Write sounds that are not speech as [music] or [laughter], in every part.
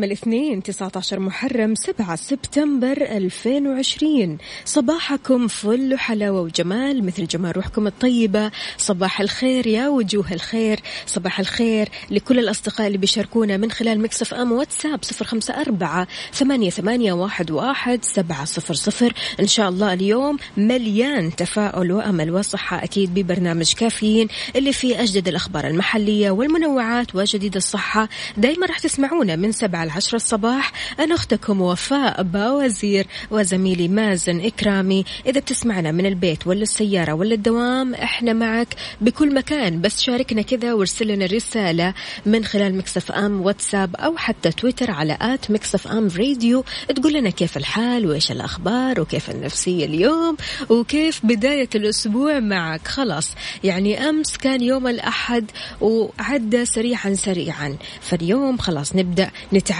اليوم الاثنين 19 محرم 7 سبتمبر 2020 صباحكم فل وحلاوة وجمال مثل جمال روحكم الطيبة. صباح الخير يا وجوه الخير. صباح الخير لكل الأصدقاء اللي بيشاركونا من خلال مكسف أم واتساب 054 ثمانية, ثمانية واحد, واحد سبعة صفر صفر. إن شاء الله اليوم مليان تفاؤل وأمل وصحة أكيد ببرنامج كافيين اللي فيه أجدد الأخبار المحلية والمنوعات وجديد الصحة. دايما راح تسمعونا من سبعة لعشرة الصباح أنا أختكم وفاء باوزير وزميلي مازن إكرامي. إذا بتسمعنا من البيت ولا السيارة ولا الدوام إحنا معك بكل مكان. بس شاركنا كذا وارسل لنا رسالة من خلال Mix FM واتساب أو حتى تويتر على at Mix FM Radio تقول لنا كيف الحال وإيش الأخبار وكيف النفسية اليوم وكيف بداية الأسبوع معك. خلاص يعني أمس كان يوم الأحد وعدى سريعا سريعا. فاليوم خلاص نبدأ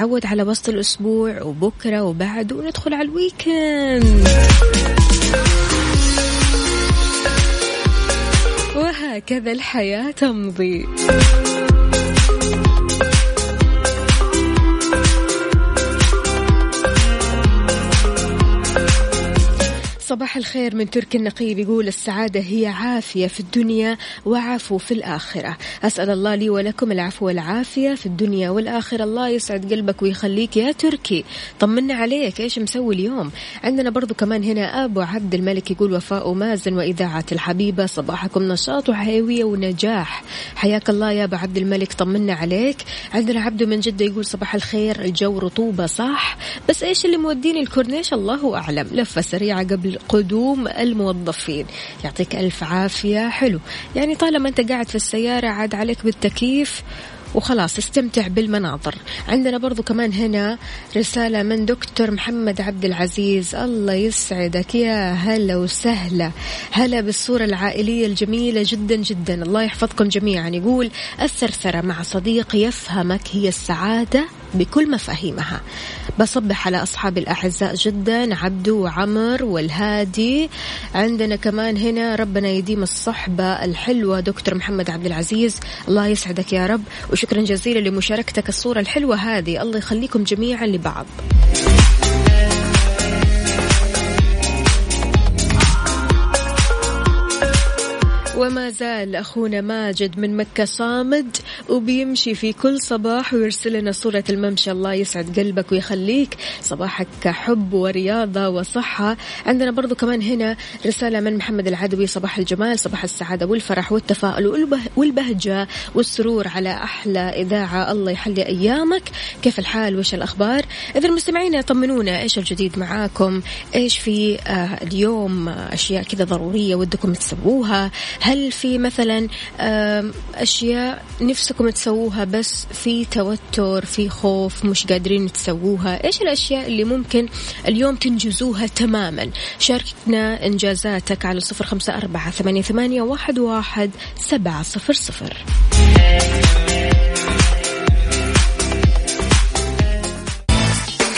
نتعود على وسط الأسبوع وبكرة وبعد وندخل على ال weekend. وهكذا الحياة تمضي. صباح الخير من تركي النقيب. يقول السعادة هي عافية في الدنيا وعفو في الآخرة. أسأل الله لي ولكم العفو والعافية في الدنيا والآخرة. الله يسعد قلبك ويخليك يا تركي. طمنا عليك إيش مسوي اليوم؟ عندنا برضو كمان هنا أبو عبد الملك يقول وفاء مازن وإذاعة الحبيبة. صباحكم نشاط وحيوية ونجاح. حياك الله يا أبو عبد الملك طمنا عليك. عندنا عبده من جدة يقول صباح الخير الجو رطوبة صح. بس إيش اللي موديني الكورنيش؟ الله أعلم. لفة سريعة قبل قدوم الموظفين. يعطيك ألف عافية. حلو. يعني طالما أنت قاعد في السيارة عاد عليك بالتكييف وخلاص استمتع بالمناظر. عندنا برضو كمان هنا رسالة من دكتور محمد عبد العزيز. الله يسعدك. يا هلا وسهلا. هلا بالصورة العائلية الجميلة جدا جدا. الله يحفظكم جميعا. يقول الثرثرة مع صديق يفهمك هي السعادة بكل مفاهيمها. بصبح على أصحابي الأعزاء جدا عبدو وعمر والهادي. عندنا كمان هنا ربنا يديم الصحبة الحلوة دكتور محمد عبد العزيز. الله يسعدك يا رب. وشكرا جزيلا لمشاركتك الصورة الحلوة هذه. الله يخليكم جميعا لبعض. وما زال أخونا ماجد من مكة صامد وبيمشي في كل صباح ويرسل لنا صورة الممشى. الله يسعد قلبك ويخليك. صباحك حب ورياضة وصحة. عندنا برضو كمان هنا رسالة من محمد العدوي. صباح الجمال صباح السعادة والفرح والتفاؤل والبهجة والسرور على أحلى إذاعة. الله يحلي أيامك. كيف الحال؟ وش الأخبار؟ إذا المستمعين طمنونا إيش الجديد معاكم؟ إيش في آه اليوم؟ أشياء كذا ضرورية ودكم تسووها؟ هل في مثلا أشياء نفسكم تسووها بس في توتر في خوف مش قادرين تسووها؟ إيش الأشياء اللي ممكن اليوم تنجزوها تماما؟ شاركنا إنجازاتك على صفر خمسة أربعة ثمانية, واحد سبعة صفر صفر.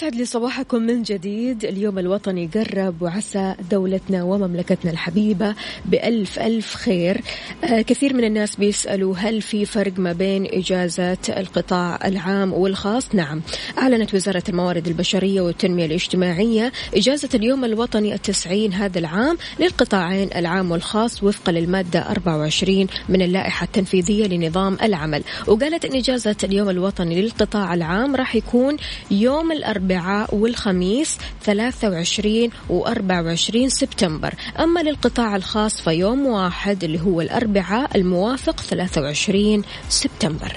يسعد لي صباحكم من جديد. اليوم الوطني قرب وعسى دولتنا ومملكتنا الحبيبة بألف ألف خير. آه كثير من الناس بيسألوا هل في فرق ما بين إجازة القطاع العام والخاص؟ نعم. أعلنت وزارة الموارد البشرية والتنمية الاجتماعية إجازة اليوم الوطني التسعين هذا العام للقطاعين العام والخاص وفقا للمادة 24 من اللائحة التنفيذية لنظام العمل. وقالت أن إجازة اليوم الوطني للقطاع العام راح يكون يوم الأربعاء والخميس 23 و 24 سبتمبر. أما للقطاع الخاص فيوم واحد اللي هو الأربعاء الموافق 23 سبتمبر.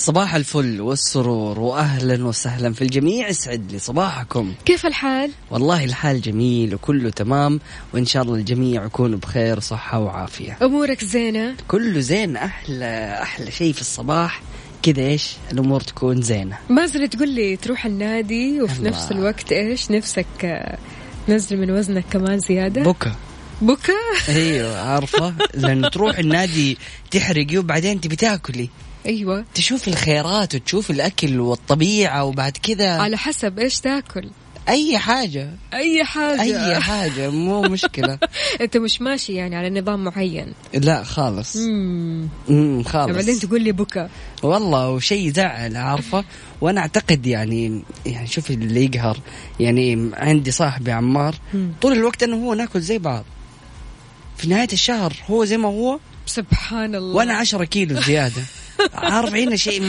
صباح الفل والسرور واهلا وسهلا في الجميع. يسعد لي صباحكم. كيف الحال؟ والله الحال جميل وكله تمام وإن شاء الله الجميع يكونوا بخير صحة وعافية. أمورك زينة؟ كله زين. أحلى أحلى شيء في الصباح. كذا إيش؟ الأمور تكون زينة. مازل تقول لي تروح النادي وفي الله. نفس الوقت إيش؟ نفسك آه، تنزل من وزنك كمان زيادة؟ بكى بكى إيوه عارفة. [laughs] لأنه تروح النادي تحرقي وبعدين تبي تاكلي. أيوه. تشوف الخيرات وتشوف الأكل والطبيعة وبعد كذا. على حسب إيش تاكل. أي حاجة. أي حاجة. أي حاجة مو مشكلة. [laughs] أنت مش ماشي يعني على نظام معين. لا خالص. امم خالص. بعدين تقول لي بكى والله وشيء زعل عارفة؟ وأنا أعتقد يعني يعني شوف اللي يقهر. يعني عندي صاحبي عمار. طول الوقت أنا وهو ناكل زي بعض. في نهاية الشهر هو زي ما هو. سبحان الله. وأنا عشرة كيلو زيادة. [laughs] عارف هنا شيء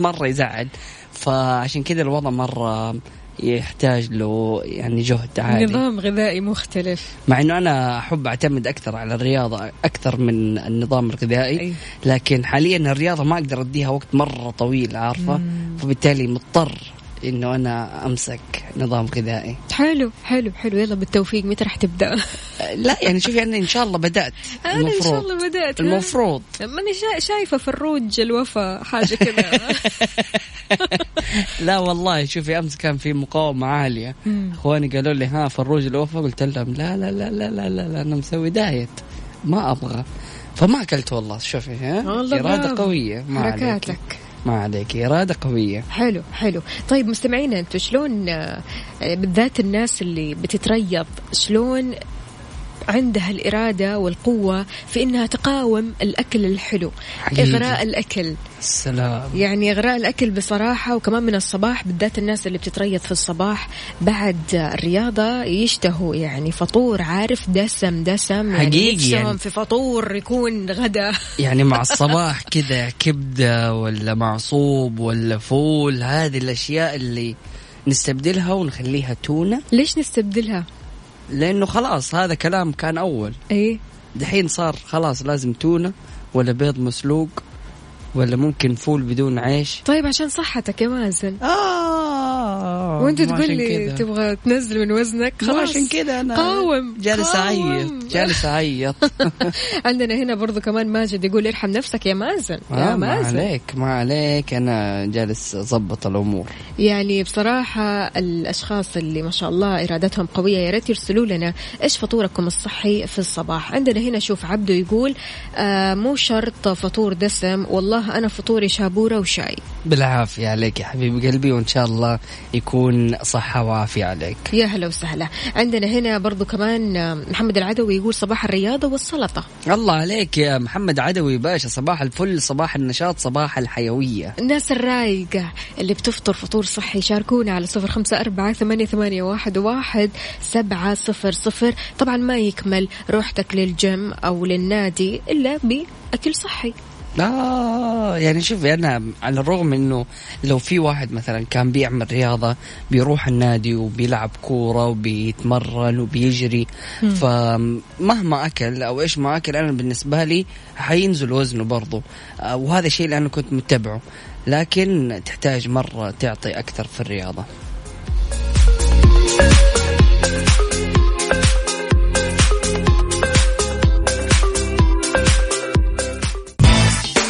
مرة يزعل. فعشان كذا الوضع مرة يحتاج له يعني جهد عالي. نظام غذائي مختلف. مع إنه أنا أحب أعتمد أكثر على الرياضة أكثر من النظام الغذائي أي. لكن حاليا الرياضة ما أقدر أديها وقت مرة طويل عارفة؟ فبالتالي مضطر إنه أنا أمسك نظام غذائي. حلو حلو حلو. يلا بالتوفيق متى راح تبدأ؟ [laughs] لا يعني شوفي أنا إن شاء الله بدأت. [laughs] أنا إن شاء الله بدأت؟ المفروض. ماني شا- شايفة فروج الوفا حاجة كذا. [laughs] لا والله شوفي أمس كان في مقاومة عالية. إخواني قالوا لي ها فروج الوفا؟ قلت لهم لا لا لا لا لا لا, لا أنا مسوي دايت. ما أبغى. فما أكلت والله شوفي ها؟ إرادة. قوية ما عليك. حركاتك. ما عليك إرادة قوية. حلو حلو. طيب مستمعينا أنتم شلون آه، بالذات الناس اللي بتتريض شلون عندها الإرادة والقوة في إنها تقاوم الأكل الحلو حقيقي. إغراء الأكل السلام يعني إغراء الأكل بصراحة وكمان من الصباح بالذات الناس اللي بتتريض في الصباح بعد الرياضة يشتهوا يعني فطور عارف دسم دسم يعني حقيقي نفسهم يعني. في فطور يكون غدا يعني مع [laughs] الصباح كذا كبدة ولا معصوب ولا فول هذه الأشياء اللي نستبدلها ونخليها تونة ليش نستبدلها؟ لأنه خلاص هذا كلام كان أول. إيه. دحين صار خلاص لازم تونة ولا بيض مسلوق ولا ممكن فول بدون عيش؟ طيب عشان صحتك يا مازن. آه وأنت ما تقول لي. تبغى تنزل من وزنك؟ خلاص. عشان كذا أنا أقاوم جالس أقاوم. أعيط. جالس أعيط. [laughs] [laughs] عندنا هنا برضو كمان ماجد يقول ارحم نفسك يا مازن. يا آه، ما مازن. عليك ما عليك أنا جالس اضبط الأمور. يعني بصراحة الأشخاص اللي ما شاء الله إرادتهم قوية يا ريت يرسلوا لنا إيش فطوركم الصحي في الصباح. عندنا هنا شوف عبده يقول آه مو شرط فطور دسم والله أنا فطوري شابورة وشاي. بالعافية عليك يا حبيب قلبي وإن شاء الله يكون صحة وعافية عليك. يا هلا وسهلا. عندنا هنا برضو كمان آه، محمد العدوي يقول صباح الرياضة والسلطة. الله عليك يا محمد عدوي باشا صباح الفل صباح النشاط صباح الحيوية. الناس الرايقة اللي بتفطر فطور صحي شاركونا على صفر خمسة أربعة ثمانية, ثمانية واحد, واحد سبعة صفر صفر. طبعا ما يكمل روحتك للجيم أو للنادي إلا بأكل صحي. آه يعني شوفي أنا على الرغم إنه لو في واحد مثلا كان بيعمل رياضة بيروح النادي وبيلعب كورة وبيتمرن وبيجري فمهما أكل أو إيش ما أكل أنا بالنسبة لي حينزل وزنه برضه آه وهذا الشيء اللي أنا كنت متبعه. لكن تحتاج مرة تعطي أكثر في الرياضة.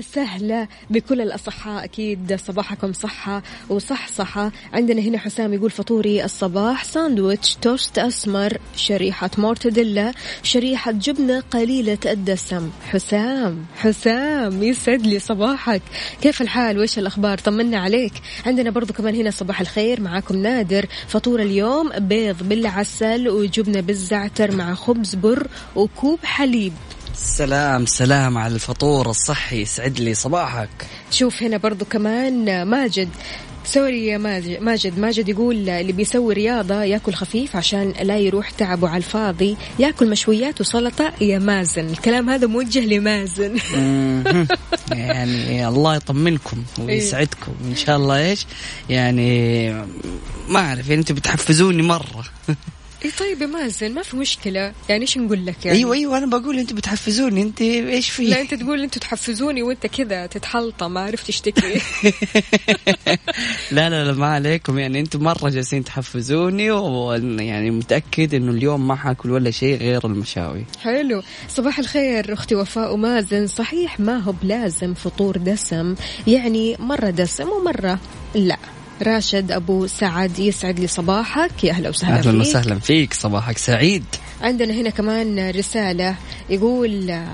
سهلا بكل الأصحاء. أكيد صباحكم صحة وصحصحة. عندنا هنا حسام يقول فطوري الصباح ساندويتش توست أسمر شريحة مورتديلا شريحة جبنة قليلة الدسم. حسام حسام يسعد لي صباحك. كيف الحال؟ وإيش الأخبار؟ طمنا عليك. عندنا برضو كمان هنا صباح الخير معاكم نادر. فطور اليوم بيض بالعسل وجبنة بالزعتر مع خبز بر وكوب حليب. سلام سلام على الفطور الصحي. يسعد لي صباحك. شوف هنا برضو كمان ماجد. سوري يا ماجد ماجد ماجد يقول اللي بيسوي رياضة ياكل خفيف عشان لا يروح تعبه على الفاضي. ياكل مشويات وسلطة يا مازن. الكلام هذا موجه لمازن. [laughs] يعني الله يطمنكم ويسعدكم. إن شاء الله إيش؟ يعني ما أعرف يعني أنتم بتحفزوني مرة. [laughs] اي طيب يا مازن ما في مشكلة. يعني إيش نقول لك يعني؟ أيوه أيوه أنا بقول أنتم بتحفزوني. أنت إيش في؟ لا أنت تقول أنتوا تحفزوني وأنت كذا تتحلطم. ما عرفت تشتكي [laughs] لا لا لا ما عليكم. يعني أنتم مرة جالسين تحفزوني ويعني متأكد إنه اليوم ما حاكل ولا شيء غير المشاوي. حلو. صباح الخير أختي وفاء ومازن. صحيح ما هو بلازم فطور دسم؟ يعني مرة دسم ومرة لا. راشد أبو سعد يسعد لي صباحك. يا أهلا وسهلا أهلا فيك. وسهلا فيك صباحك سعيد. عندنا هنا كمان رسالة يقول آه،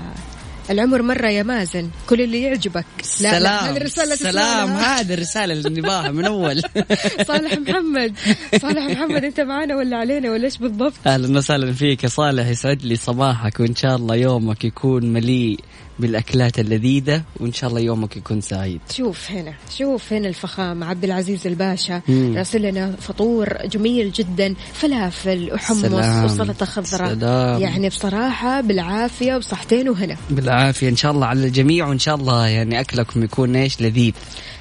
العمر مرة يا مازن كل اللي يعجبك. لا لا سلام هذه الرسالة سلام. هذه الرسالة اللي نباها من أول. [laughs] صالح محمد صالح محمد أنت معانا ولا علينا ولا إيش بالضبط؟ أهلا وسهلا فيك يا صالح يسعد لي صباحك وإن شاء الله يومك يكون مليء. بالأكلات اللذيذة وإن شاء الله يومك يكون سعيد شوف هنا شوف هنا الفخام عبد العزيز الباشا. راسل لنا فطور جميل جدا فلافل وحمص. وسلطة خضراء. يعني بصراحة بالعافية وصحتين وهنا بالعافية إن شاء الله على الجميع وإن شاء الله يعني أكلكم يكون إيش لذيذ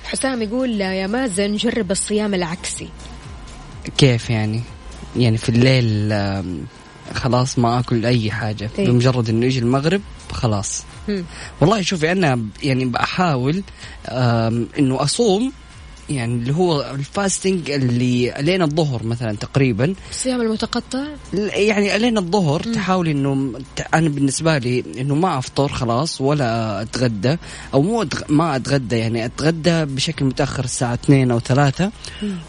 حسام يقول يا مازن جرب الصيام العكسي كيف يعني يعني في الليل خلاص ما أكل أي حاجة إيه. بمجرد إنه يجي المغرب خلاص. والله شوفي أنا يعني بحاول إنه أصوم يعني اللي هو الفاستنج اللي لين الظهر مثلا تقريبا. الصيام المتقطع؟ يعني لين الظهر تحاول إنه أنا بالنسبة لي إنه ما أفطر خلاص ولا أتغدى أو مو أتغ- ما أتغدى يعني أتغدى بشكل متأخر الساعة 2 أو 3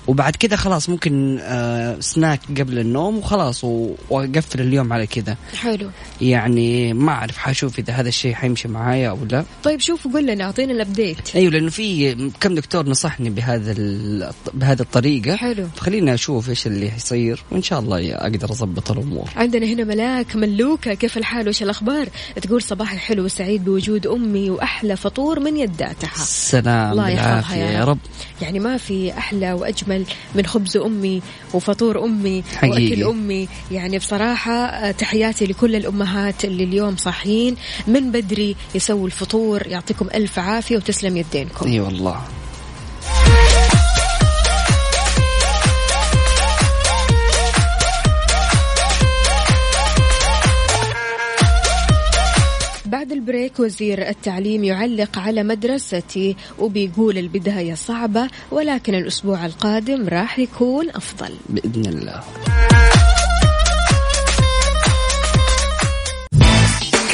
وبعد كده خلاص ممكن آه سناك قبل النوم وخلاص و- وأقفل اليوم على كذا حلو. يعني ما أعرف حاشوف إذا هذا الشيء حيمشي معايا أو لا. طيب شوف قول لنا أعطينا الابديت أيوه لأنه في كم دكتور نصحني بهذا بهذه الطريقة. حلو. فخليني أشوف إيش اللي حيصير وإن شاء الله أقدر اضبط الأمور. عندنا هنا ملاك ملوكة كيف الحال؟ وش الأخبار؟ تقول صباحي حلو وسعيد بوجود أمي وأحلى فطور من يداتها. السلام الله يحفظها يا يا رب. يعني ما في أحلى وأجمل من خبز أمي وفطور أمي حقيقي. وأكل أمي. يعني بصراحة آه، تحياتي لكل الأمهات اللي اليوم صاحيين. من بدري يسووا الفطور يعطيكم ألف عافية وتسلم يدينكم. إي والله. بعد ال break وزير التعليم يعلق على مدرستي وبيقول البداية صعبة ولكن الأسبوع القادم راح يكون أفضل. بإذن الله.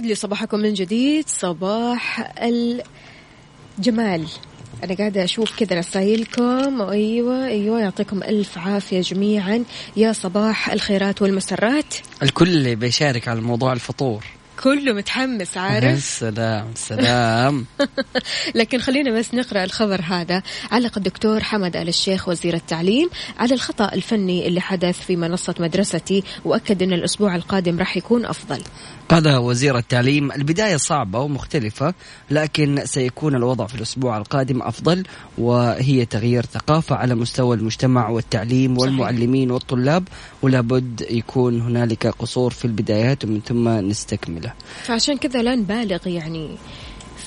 ويسعد لي صباحكم من جديد. صباح الجمال. أنا قاعدة أشوف كذا رسايلكم أيوة أيوة يعطيكم ألف عافية جميعا. يا صباح الخيرات والمسرات. الكل بيشارك على موضوع الفطور. كله متحمس عارف؟ [laughs] السلام السلام [laughs] لكن خلينا بس نقرأ الخبر هذا. علق الدكتور حمد آل الشيخ وزير التعليم على الخطأ الفني اللي حدث في منصة مدرستي وأكد أن الأسبوع القادم راح يكون أفضل. قال وزير التعليم البداية صعبة ومختلفة لكن سيكون الوضع في الأسبوع القادم أفضل وهي تغيير ثقافة على مستوى المجتمع والتعليم صحيح. والمعلمين والطلاب ولا بد يكون هنالك قصور في البدايات ومن ثم نستكمله فعشان كذا لا نبالغ يعني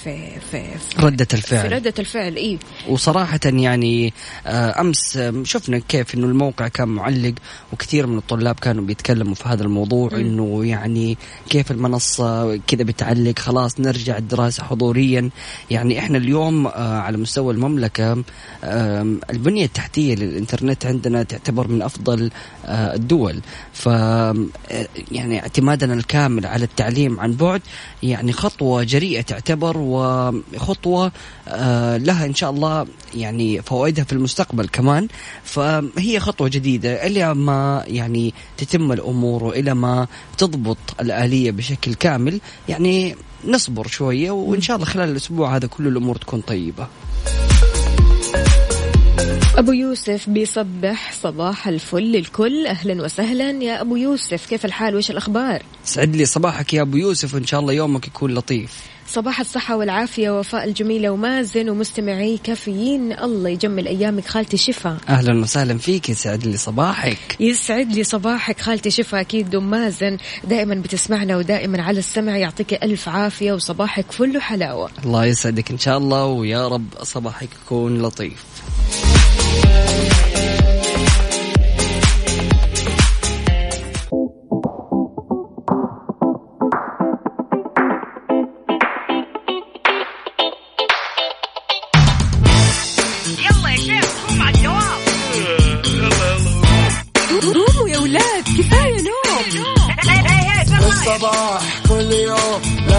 في في في, ردة في الفعل ردة الفعل إيه. وصراحة يعني آه، أمس شفنا كيف أنه الموقع كان معلق وكثير من الطلاب كانوا بيتكلموا في هذا الموضوع أنه يعني كيف المنصة كذا بتعلق خلاص نرجع الدراسة حضوريا. يعني إحنا اليوم آه، على مستوى المملكة البنية التحتية للإنترنت عندنا تعتبر من أفضل آه، الدول. ف يعني اعتمادنا الكامل على التعليم عن بعد يعني خطوة جريئة تعتبر وخطوة آه، لها إن شاء الله يعني فوائدها في المستقبل كمان. فهي خطوة جديدة إلى ما يعني تتم الأمور وإلى ما تضبط الآلية بشكل كامل. يعني نصبر شوية وإن شاء الله خلال الأسبوع هذا كل الأمور تكون طيبة. أبو يوسف بيصبح صباح الفل للكل. أهلا وسهلا يا أبو يوسف كيف الحال؟ وإيش الأخبار؟ سعد لي صباحك يا أبو يوسف وإن شاء الله يومك يكون لطيف. صباح الصحة والعافية وفاء الجميلة ومازن ومستمعي كافيين. الله يجمل أيامك خالتي شفا. أهلا وسهلا فيك يسعد لي صباحك. يسعد لي صباحك خالتي شفا. أكيد أم مازن دائما بتسمعنا ودائما على السمع يعطيك ألف عافية وصباحك فل حلاوة الله يسعدك إن شاء الله ويا رب صباحك يكون لطيف.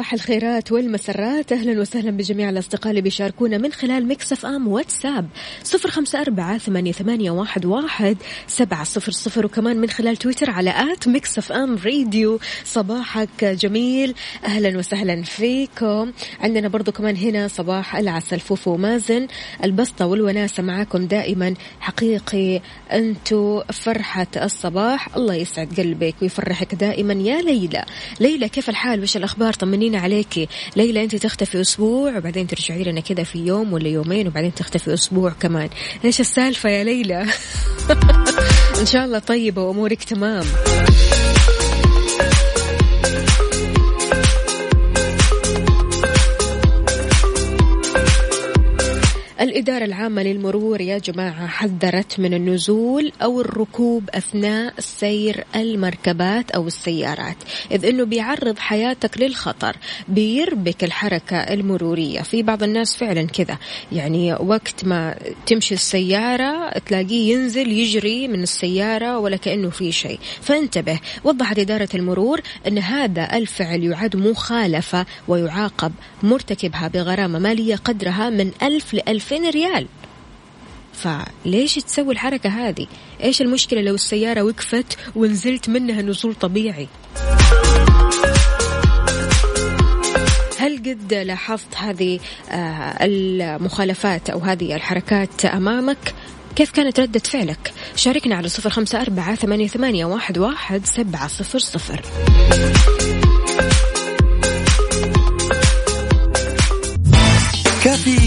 صباح الخيرات والمسرات. أهلا وسهلا بجميع الأصدقاء اللي بيشاركونا من خلال Mix FM WhatsApp. صفر خمسة أربعة ثمانية, واحد, واحد سبعة صفر صفر. وكمان من خلال تويتر على at Mix FM radio. صباحك جميل. أهلا وسهلا فيكم. عندنا برضو كمان هنا صباح العسل فوفو مازن البسطة والوناسة معاكم دائما. حقيقي أنتو فرحة الصباح. الله يسعد قلبك ويفرحك دائما. يا ليلى. ليلى كيف الحال؟ وش الأخبار؟ طمنينا عليكي ليلى أنت تختفي أسبوع وبعدين ترجعي لنا كذا في يوم ولا يومين وبعدين تختفي أسبوع كمان. إيش السالفة يا ليلى؟ [laughs] إن شاء الله طيبة وأمورك تمام. الإدارة العامة للمرور يا جماعة حذرت من النزول أو الركوب أثناء سير المركبات أو السيارات إذ أنه بيعرض حياتك للخطر بيربك الحركة المرورية. في بعض الناس فعلا كذا يعني وقت ما تمشي السيارة تلاقيه ينزل يجري من السيارة ولا كأنه في شيء. فانتبه وضحت إدارة المرور أن هذا الفعل يعد مخالفة ويعاقب مرتكبها بغرامة مالية قدرها من ألف لألف 2000 ريال. فليش تسوي الحركة هذه؟ إيش المشكلة لو السيارة وقفت ونزلت منها نزول طبيعي؟ هل قد لاحظت هذه آه، المخالفات أو هذه الحركات أمامك؟ كيف كانت ردة فعلك؟ شاركنا على صفر خمسة أربعة ثمانية, واحد سبعة صفر صفر.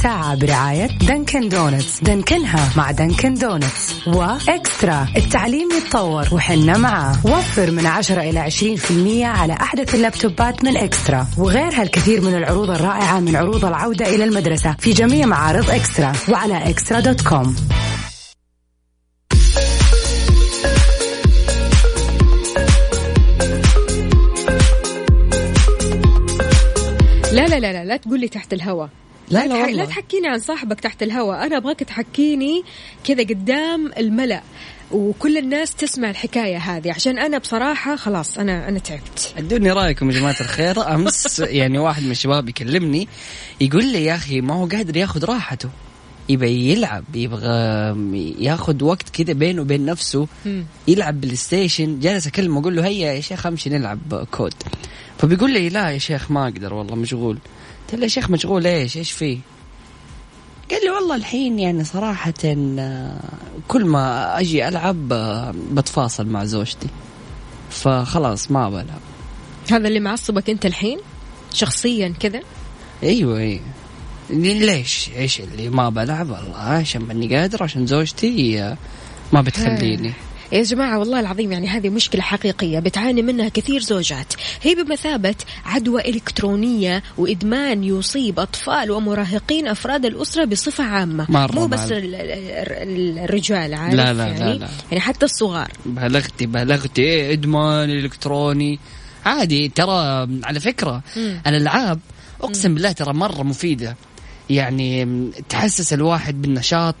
الساعة برعاية Dunkin' Donuts. دنكنها مع Dunkin' Donuts. و eXtra. التعليم يتطور وحنا معاه. وفر من 10 إلى 20% على أحدث اللابتوبات من eXtra. وغيرها الكثير من العروض الرائعة من عروض العودة إلى المدرسة. في جميع معارض eXtra. وعلى eXtra dot com. لا لا لا لا لا تقول لي تحت الهواء. لا لا. لا تحكيني عن صاحبك تحت الهواء. أنا أبغاك تحكيني كذا قدام الملأ وكل الناس تسمع الحكاية هذه. عشان أنا بصراحة خلاص أنا أنا تعبت. أدوني رأيكم يا جماعة الخير. أمس [laughs] يعني واحد من الشباب يكلمني يقول لي يا أخي ما هو قادر ياخذ راحته. يبغى يلعب يبغى ياخذ وقت كذا بينه وبين نفسه. يلعب PlayStation جالس أكلمه أقول له هيا يا شيخ أمشي نلعب COD. فبيقول لي لا يا شيخ ما أقدر والله مشغول. قلت له يا شيخ مشغول إيش إيش فيه؟ قال لي والله الحين يعني صراحة آه، كل ما أجي ألعب آه، بتفاصل مع زوجتي. فخلاص ما بلعب. هذا اللي معصبك أنت الحين؟ شخصيا كذا؟ أيوه أيوه. ليش؟ إيش اللي ما بلعب؟ والله عشان ماني قادر عشان زوجتي آه، ما بتخليني. يا جماعة والله العظيم يعني هذه مشكلة حقيقية بتعاني منها كثير زوجات. هي بمثابة عدوى إلكترونية وإدمان يصيب أطفال ومراهقين أفراد الأسرة بصفة عامة. مرة مو بس. ال- ال- الرجال عارف لا- لا- يعني؟ لا- لا. يعني حتى الصغار. بلغتي بلغتي. إيه إدمان إلكتروني. عادي ترى على فكرة مم. الألعاب أقسم بالله ترى مرة مفيدة. يعني تحسس الواحد بالنشاط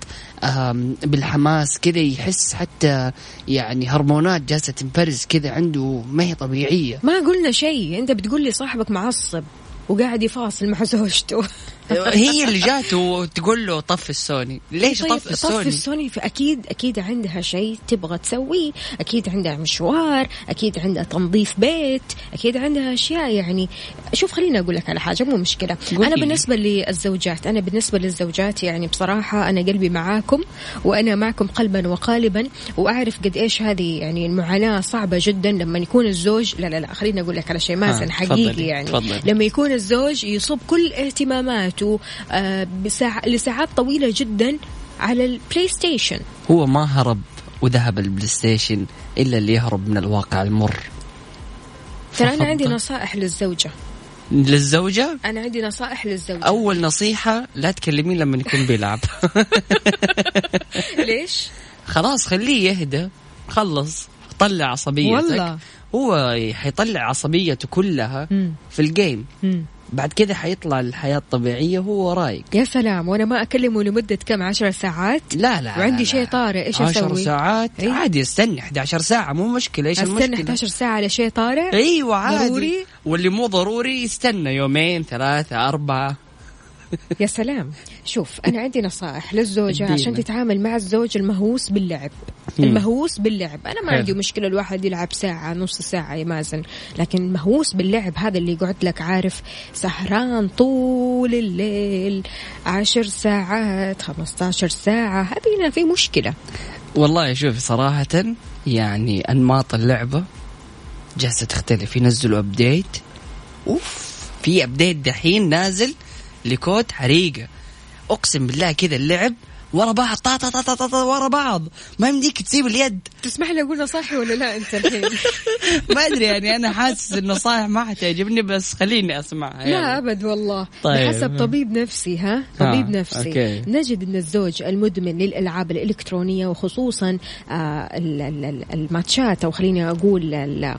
بالحماس كذا يحس حتى يعني هرمونات جالسة تنفرز كذا عنده ما هي طبيعية. ما قلنا شيء أنت بتقول لي صاحبك معصب وقاعد يفاصل مع زوجته. [laughs] هي اللي جات وتقول له طفي السوني. ليش طيب طفي السوني؟ طفي السوني فأكيد أكيد عندها شيء تبغى تسويه أكيد عندها مشوار أكيد عندها تنظيف بيت أكيد عندها أشياء يعني. شوف خليني أقول لك على حاجة مو أنا لي. بالنسبة للزوجات أنا بالنسبة للزوجات يعني بصراحة أنا قلبي معاكم وأنا معكم قلبا وقالبا وأعرف قد إيش هذه يعني المعاناة صعبة جدا لما يكون الزوج لا لا لا خليني أقول لك على شيء مازن آه، حقيقي تفضلي، يعني. تفضلي. لما يكون الزوج يصب كل اهتماماته آه، بساع... لساعات طويلة جدا على ال PlayStation هو ما هرب وذهب ال PlayStation إلا اللي يهرب من الواقع المر ترى أنا. عندي نصائح للزوجة للزوجة أنا عندي نصائح للزوجة أول نصيحة لا تكلمين لما يكون بيلعب [laughs] ليش؟ خلاص خليه يهدى خلص طلع عصبيتك والله. هو حيطلع عصبيته كلها مم. في الجيم مم. بعد كذا حيطلع الحياة الطبيعية وهو رايق يا سلام وأنا ما أكلمه لمدة كم عشر ساعات لا لا وعندي شيء. طارئ إيش 10 أسوي؟ ساعات إيه؟ عادي استنى 11 ساعة مو مشكلة إيش أستنى المشكلة 11 ساعة على شيء طارئ إيوه عادي ضروري؟ واللي مو ضروري يستنى يومين ثلاثة أربعة يا سلام. شوف أنا [laughs] عندي نصائح للزوجة. عشان تتعامل مع الزوج المهووس باللعب. المهووس باللعب. أنا ما حلو. عندي مشكلة الواحد يلعب ساعة نص ساعة يا مازن. لكن المهووس باللعب هذا اللي يقعد لك عارف سهران طول الليل عشر ساعات 15 ساعة. هذه هنا في مشكلة. والله شوفي صراحة يعني أنماط اللعبة جالسة تختلف. ينزلوا update أوف في update دحين نازل. ل COD حريقة. أقسم بالله كذا اللعب ورا بعض طا طا طا طا طا, ورا بعض ما يمديك تسيب اليد تسمح لي أقول نصايحي ولا لا أنت الحين [laughs] ما أدري يعني أنا حاسس النصائح ما حتعجبني بس خليني أسمعها لا يعني. أبد والله طيب. بحسب طبيب نفسي ها طبيب آه، نفسي okay. نجد إن الزوج المدمن للألعاب الإلكترونية وخصوصا آه ال- ال- ال- الماتشات أو خليني أقول ال-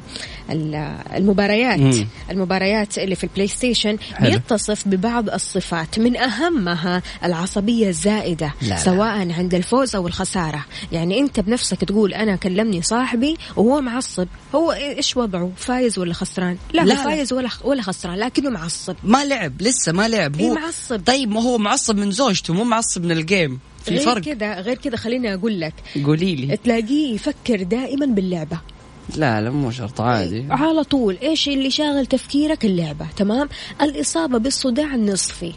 ال- المباريات مم. المباريات اللي في ال PlayStation حلو. بيتصف ببعض الصفات من أهمها العصبية الزائدة لا لا. سواء عند الفوز أو الخسارة. يعني أنت بنفسك تقول أنا كلمني صاحبي وهو معصب. هو إيش وضعه؟ فايز ولا خسران؟ لا, لا،. فايز ولا ولا خسران لكنه معصب. ما لعب لسه ما لعب. إيه هو معصب. طيب ما هو معصب من زوجته مو معصب من ال game في غير فرق. كذا غير كذا خليني أقول لك. قولي لي. تلاقيه يفكر دائما باللعبة. لا لا مو شرط عادي. على طول. إيش اللي شاغل تفكيرك؟ اللعبة تمام؟ الإصابة بالصداع النصفي.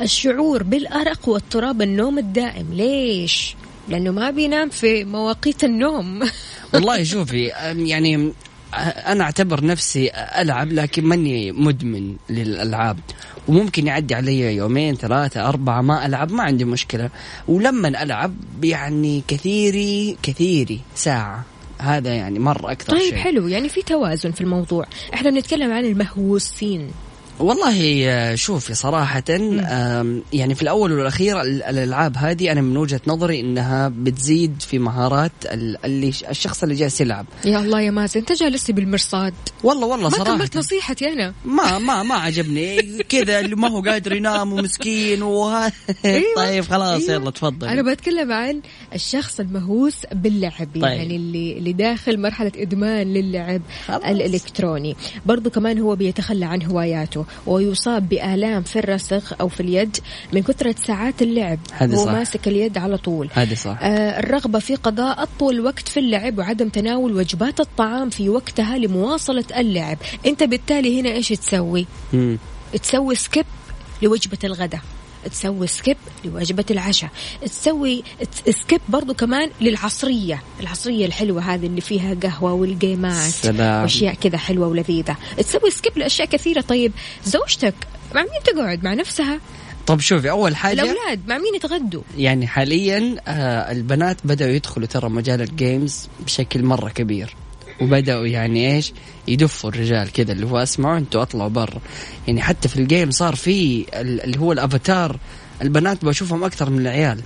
الشعور بالأرق واضطراب النوم الدائم. ليش؟ لأنه ما بينام في مواقيت النوم. [laughs] والله شوفي يعني أنا أعتبر نفسي ألعب لكن ماني مدمن للألعاب. وممكن يعدي علي يومين ثلاثة أربعة ما ألعب ما عندي مشكلة. ولما ألعب يعني كثيري كثيري ساعة. هذا يعني مرة أكثر طيب شيء. حلو. يعني في توازن في الموضوع. إحنا بنتكلم عن المهووسين. والله آه، شوفي صراحة يعني في الأول والأخير ال- الألعاب هذه أنا من وجهة نظري إنها بتزيد في مهارات ال- اللي الشخص اللي جالس يلعب. يا الله يا مازن أنت جالس بالمرصاد. والله والله ما صراحة. كملت نصيحتي أنا. ما ما ما عجبني. كذا اللي ما هو قادر ينام ومسكين وهذا [laughs] أيوة. طيب خلاص أيوة. يلا تفضل أنا بتكلم عن الشخص المهووس باللعب طيب. يعني اللي اللي داخل مرحلة إدمان للعب خلاص. الإلكتروني. برضو كمان هو بيتخلى عن هواياته. ويصاب بآلام في الرسغ أو في اليد من كثرة ساعات اللعب. هو صح. ماسك اليد على طول. هذه صح. آه الرغبة في قضاء أطول وقت في اللعب وعدم تناول وجبات الطعام في وقتها لمواصلة اللعب. أنت بالتالي هنا إيش تسوي؟ مم. تسوي skip لوجبة الغداء. تسوي skip لوجبة العشاء. تسوي skip برضو كمان للعصرية. العصرية الحلوة هذه اللي فيها قهوة والجيمات سلام. وأشياء كذا حلوة ولذيذة. تسوي skip لأشياء كثيرة. طيب زوجتك مع مين تقعد؟ مع نفسها؟ طب شوفي أول حاجة الأولاد مع مين يتغدوا؟ يعني حاليا آه البنات بدأوا يدخلوا ترى مجال ال games بشكل مرة كبير. وبدأوا يعني إيش؟ يدفوا الرجال كذا اللي هو أسمعوا أنتوا أطلعوا برا. يعني حتى في الجيم صار في ال- اللي هو الأفاتار البنات بشوفهم أكثر من العيال.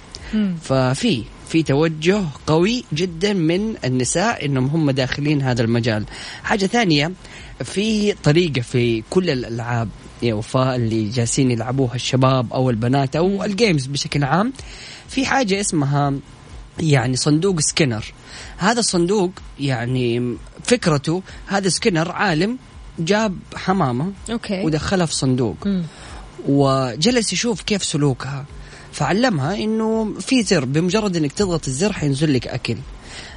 ففي في توجه قوي جدا من النساء إنهم هم داخلين هذا المجال. حاجة ثانية في طريقة في كل الألعاب يا وفاء اللي جالسين يلعبوها الشباب أو البنات أو ال games بشكل عام في حاجة اسمها يعني صندوق سكينر. هذا الصندوق يعني فكرته هذا سكينر عالم جاب حمامة okay. ودخلها في صندوق. مم. وجلس يشوف كيف سلوكها. فعلمها إنه في زر بمجرد إنك تضغط الزر حينزل لك أكل.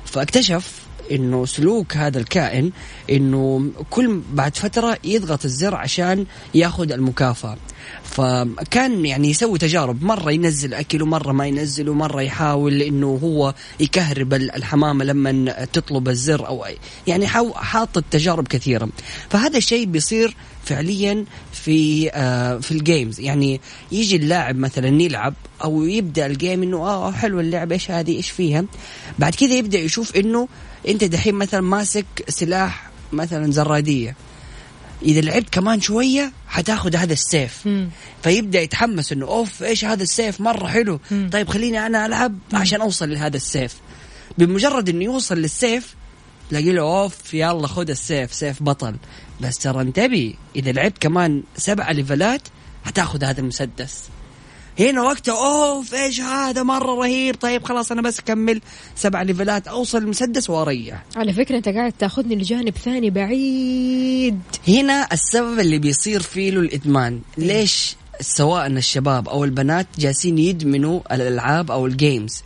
فاكتشف إنه سلوك هذا الكائن إنه كل بعد فترة يضغط الزر عشان ياخذ المكافأة. فكان يعني يسوي تجارب. مرة ينزل أكل ومرة ما ينزل ومرة يحاول إنه هو يكهرب الحمامة لما تطلب الزر أو يعني حاط تجارب كثيرة فهذا الشيء بيصير فعليا في آه في ال games يعني يجي اللاعب مثلا يلعب أو يبدأ ال game إنه آه حلو اللعبة إيش هذه إيش فيها؟ بعد كذا يبدأ يشوف إنه انت دحين مثلا ماسك سلاح مثلا زرادية. إذا لعبت كمان شوية حتاخذ هذا السيف. مم. فيبدأ يتحمس إنه أوف إيش هذا السيف؟ مرة حلو. مم. طيب خليني أنا ألعب عشان أوصل لهذا السيف. بمجرد إنه يوصل للسيف تلاقي له أوف يلا خذ السيف سيف بطل. بس ترى انتبه إذا لعبت كمان سبعة ليفلات هتاخذ هذا المسدس. هنا وقتها اوف إيش هذا مرة رهيب. طيب خلاص أنا بس أكمل سبع ليفلات. أوصل المسدس وأريح. على فكرة أنت قاعد تاخذني لجانب ثاني بعيد. هنا السبب اللي بيصير فيه له الإدمان. ليش؟ سواء الشباب أو البنات جالسين يدمنوا الألعاب أو ال games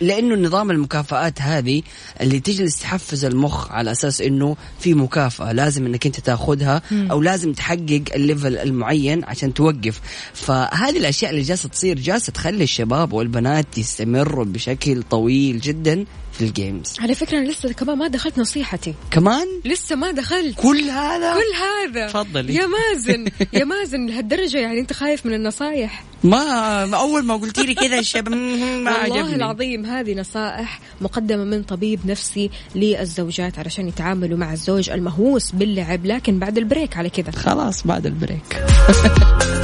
لأنه نظام المكافآت هذه اللي تجلس تحفز المخ على أساس إنه في مكافأة لازم إنك أنت تأخذها أو لازم تحقق ال level المعين عشان توقف. فهذه الأشياء اللي جالسة تصير جالسة تخلي الشباب والبنات يستمروا بشكل طويل جدا. في ال games على فكرة أنا لسه كمان ما دخلت نصيحتي. كمان؟ لسه ما دخلت. كل هذا؟ كل هذا. تفضلي. يا مازن يا مازن لهالدرجة يعني أنت خايف من النصايح. ما أول ما قلتي لي كذا الشباب [laughs] ما والله عجبني. العظيم هذه نصائح مقدمة من طبيب نفسي للزوجات علشان يتعاملوا مع الزوج المهووس باللعب لكن بعد ال break على كذا. خلاص بعد ال break. [laughs]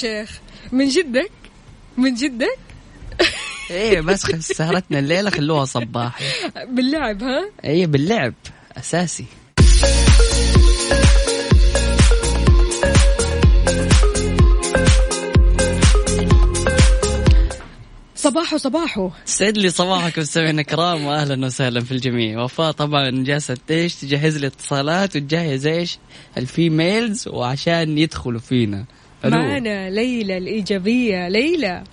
شيخ. من جدك؟ من جدك؟ إيه بس سهرتنا الليلة خلوها صباحي. باللعب ها؟ إيه باللعب أساسي. صباحو صباحو. سعد لي صباحكم مستمعينا الكرام واهلا وسهلا في الجميع. وفاء طبعا جالسة إيش تجهز لي اتصالات وتجهز إيش؟ الفيميلز وعشان يدخلوا فينا. معنا ليلى الإيجابية. ليلى.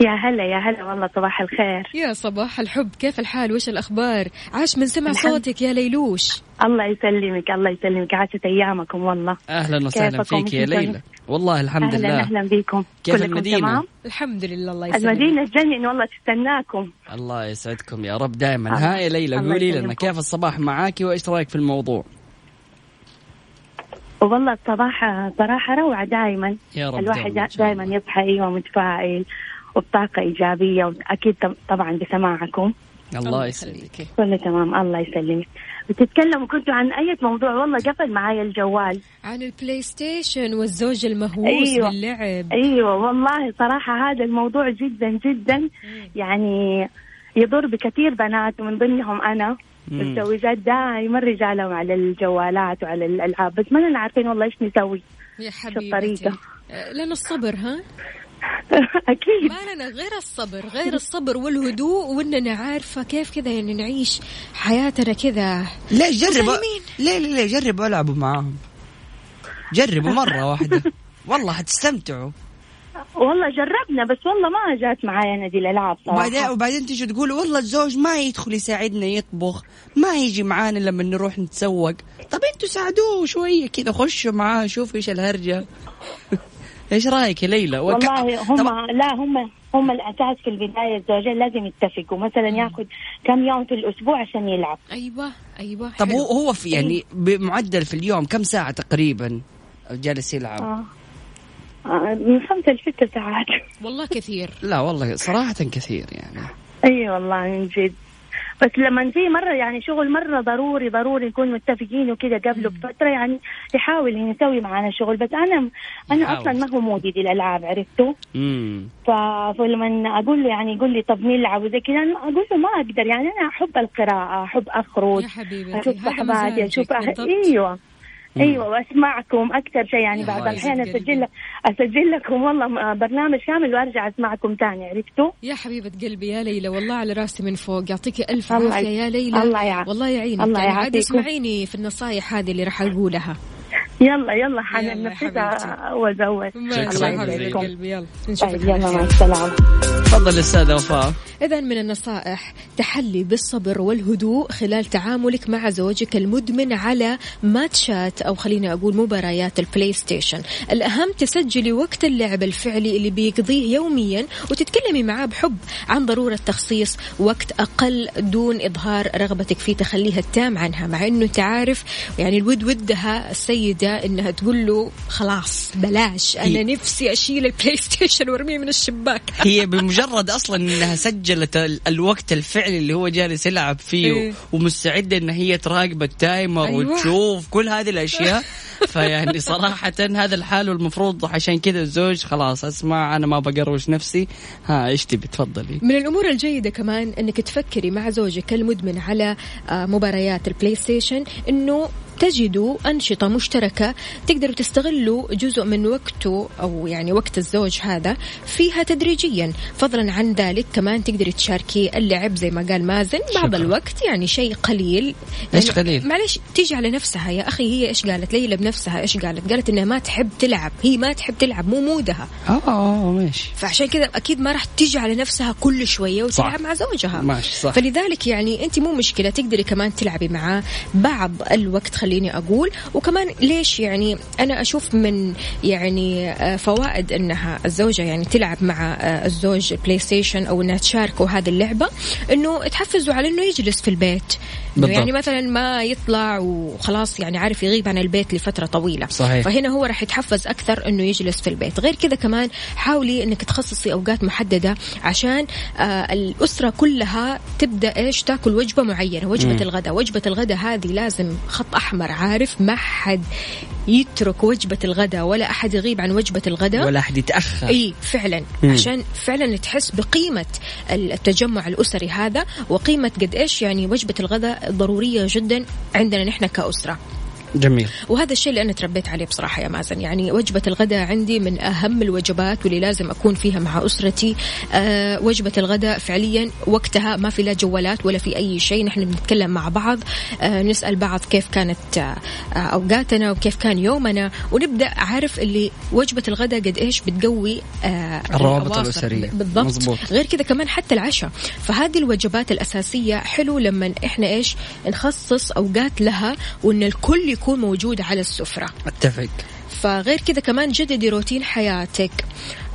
يا هلا يا هلا. والله صباح الخير. يا صباح الحب. كيف الحال؟ وش الأخبار؟ عاش من سمع الحمد. صوتك يا ليلوش. الله يسلمك الله يسلمك. عاشت أيامكم والله. أهلا وسهلا؟ فيك يا ليلى؟ والله الحمد أهلا لله. أهلا بكم. كيف كلكم المدينة؟ تمام؟ الحمد لله الله يسلمك. المدينة تجنن والله تستناكم. الله يسعدكم يا رب دائما الله- ها يا ليلى قولي لنا. كيف الصباح معاكي؟ وإيش رأيك في الموضوع؟ والله الصباح صراحة روعة دائما يا رب الواحد. دائما يصحى أيوه متفائل وبطاقة إيجابية وأكيد طب- طبعا بسماعكم. الله يسلمك. كله تمام الله يسلمك. بتتكلموا كنتوا عن أي موضوع؟ والله قفل معايا الجوال. عن البلاي ستيشن والزوج المهووس أيوة. باللعب. أيوه والله صراحة هذا الموضوع جدا جدا. يعني يضر بكثير بنات ومن ضمنهم أنا. الزوجات دائما رجالهم على الجوالات وعلى الألعاب بس ما لنا عارفين والله إيش نسوي. يا؟ حبيبتي. آه، لنا الصبر ها؟ [laughs] أكيد. ما لنا غير الصبر غير الصبر والهدوء وإننا عارفه كيف كذا يعني نعيش حياتنا كذا. ليش جربوا. مسالمين. ليه ليه ليه جربوا ألعبوا معاهم. جربوا مرة واحدة. [laughs] والله حتستمتعوا والله جربنا بس والله ما جات معايا نادي الألعاب وبعدين صراحة. وبعدين تيجي تقول والله الزوج ما يدخل يساعدنا يطبخ ما يجي معانا لما نروح نتسوق. طب أنتوا ساعدوه شوية كذا خشوا معاه شوفوا إيش الهرجة. [laughs] إيش رأيك يا ليلى؟ وك- والله هم لا هم هم الأساس في البداية الزوجين لازم يتفقوا. مثلا ياخذ كم يوم في الأسبوع عشان يلعب. أيوه أيوه طب حلو. هو هو في يعني بمعدل في اليوم كم ساعة تقريبا جالس يلعب؟ آه. من خمسة لست ساعات والله كثير. لا والله صراحة كثير يعني. أي والله من جد. بس لما في مرة يعني شغل مرة ضروري ضروري نكون متفقين وكذا قبله بفترة يعني يحاول يسوي معنا شغل. بس أنا أنا يحاول. أصلا ما هو مودي دي الألعاب عرفته امم ف... فلما أقول له يعني يقول لي طب نلعب وزي كذا أنا أقول له ما أقدر يعني أنا أحب القراءة أحب أخرج يا حبيبتي أشوف صحباتي أشوف. بالضبط. أيوه. أيوه وأسمعكم أكثر شيء يعني بعض الاحيان أسجل. لك أسجل لكم والله برنامج كامل وأرجع أسمعكم ثاني عرفتوا؟ يا حبيبة قلبي يا ليلى والله على رأسي من فوق يعطيك ألف الله عافية يع- يا ليلى الله يع- والله يعينك الله يعني عاد. اسمعيني في النصايح هذه اللي راح أقولها يلا يلا حبيبتي. أول بأول شكراً. قلبي يلا نشوفك طيب يلا مع. السلامة تفضل أستاذة وفاء. إذا من النصائح تحلي بالصبر والهدوء خلال تعاملك مع زوجك المدمن على ماتشات أو خلينا أقول مباريات البلاي ستيشن الأهم تسجلي وقت اللعب الفعلي اللي بيقضيه يوميا وتتكلمي معاه بحب عن ضرورة تخصيص وقت أقل دون إظهار رغبتك في تخليها التام عنها مع أنه تعرف يعني الود ودها السيدة أنها تقول له خلاص بلاش أنا نفسي أشيل البلاي ستيشن وأرميه من الشباك. هي بمجرد مجرد أصلا إنها سجلت ال- الوقت الفعلي اللي هو جالس يلعب فيه إيه. ومستعده إن هي تراقب ال timer أيوة. وتشوف كل هذه الأشياء [laughs] فيعني صراحة هذا الحال والمفروض عشان كذا الزوج خلاص أسمع أنا ما بقروش نفسي ها إيش تبي تفضلي من الأمور الجيدة كمان إنك تفكري مع زوجك المدمن على آه، مباريات البلاي ستيشن إنه تجدوا أنشطة مشتركة تقدروا تستغلوا جزء من وقته أو يعني وقت الزوج هذا فيها تدريجيا. فضلا عن ذلك كمان تقدري تشاركي اللعب زي ما قال مازن. بعض شكرا. الوقت يعني شيء قليل. إيش يعني قليل؟ معلش تيجي على نفسها. يا أخي هي إيش قالت؟ ليلى بنفسها إيش قالت؟ قالت إنها ما تحب تلعب. هي ما تحب تلعب مو mood ها. آه ماشي. فعشان كذا أكيد ما راح تيجي على نفسها كل شوية صح. وتلعب مع زوجها. ماشي، صح. فلذلك يعني أنت مو مشكلة تقدري كمان تلعبي معاه بعض الوقت. خليني أقول. وكمان ليش يعني أنا أشوف من يعني آه، فوائد أنها الزوجة يعني تلعب مع آه، الزوج بلاي ستيشن أو إنها تشاركوا هذه اللعبة إنه تحفزوا على إنه يجلس في البيت. بالضبط. يعني مثلا ما يطلع وخلاص يعني عارف يغيب عن البيت لفترة طويلة صحيح. فهنا هو راح يتحفز أكثر إنه يجلس في البيت غير كذا كمان حاولي إنك تخصصي أوقات محددة عشان آه الأسرة كلها تبدأ إيش تاكل وجبة معينة وجبة. الغداء وجبة الغداء هذه لازم خط أحمر عارف ما حد يترك وجبة الغداء ولا أحد يغيب عن وجبة الغداء. ولا أحد يتأخر. إي فعلا. مم. عشان فعلا تحس بقيمة التجمع الأسري هذا وقيمة قد إيش يعني وجبة الغداء ضرورية جدا عندنا نحن كأسرة. جميل. وهذا الشيء اللي أنا تربيت عليه بصراحة يا مازن. يعني وجبة الغداء عندي من أهم الوجبات واللي لازم أكون فيها مع أسرتي. أه وجبة الغداء فعليا وقتها ما في لا جوالات ولا في أي شيء. نحن بنتكلم مع بعض. أه نسأل بعض كيف كانت آه، أوقاتنا وكيف كان يومنا. ونبدأ عارف اللي وجبة الغداء قد إيش بتقوي أه الروابط. الأسرية. بالضبط. مزبوط. غير كذا كمان حتى العشاء. فهذه الوجبات الأساسية حلو لما إحنا إيش نخصص أوقات لها وإن الكل يكون موجود على السفرة. أتفق. فغير كذا كمان جددي روتين حياتك.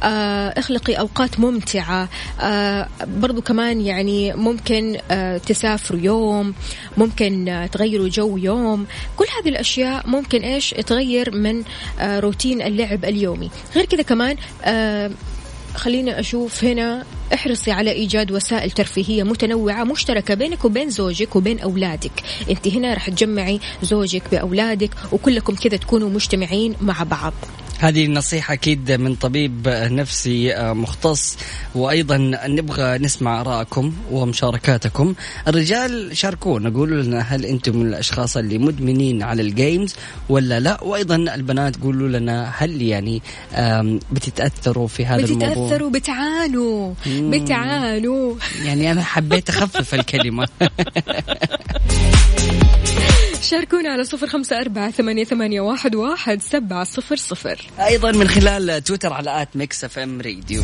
آه اخلقي أوقات ممتعة. آه برضو كمان يعني ممكن آه تسافروا يوم ممكن آه تغيروا جو يوم. كل هذه الأشياء ممكن إيش؟ تغير من آه روتين اللعب اليومي. غير كذا كمان آه خليني أشوف هنا. احرصي على إيجاد وسائل ترفيهية متنوعة مشتركة بينك وبين زوجك وبين أولادك. أنت هنا رح تجمعي زوجك بأولادك وكلكم كذا تكونوا مجتمعين مع بعض. هذه النصيحة أكيد من طبيب نفسي آه، مختص. وأيضا نبغى نسمع آرائكم ومشاركاتكم. الرجال شاركونا قولوا لنا هل أنتم من الأشخاص اللي مدمنين على الجيمز ولا لا؟ وأيضا البنات قولوا لنا هل يعني بتتأثروا في هذا الموضوع؟ بتتأثروا بتعانوا بتعانوا. يعني أنا حبيت أخفف الكلمة. [laughs] شاركونا على صفر خمسة أربعة ثمانية, ثمانية واحد, واحد سبعة صفر صفر. أيضا من خلال تويتر على at ميكس أف إم راديو.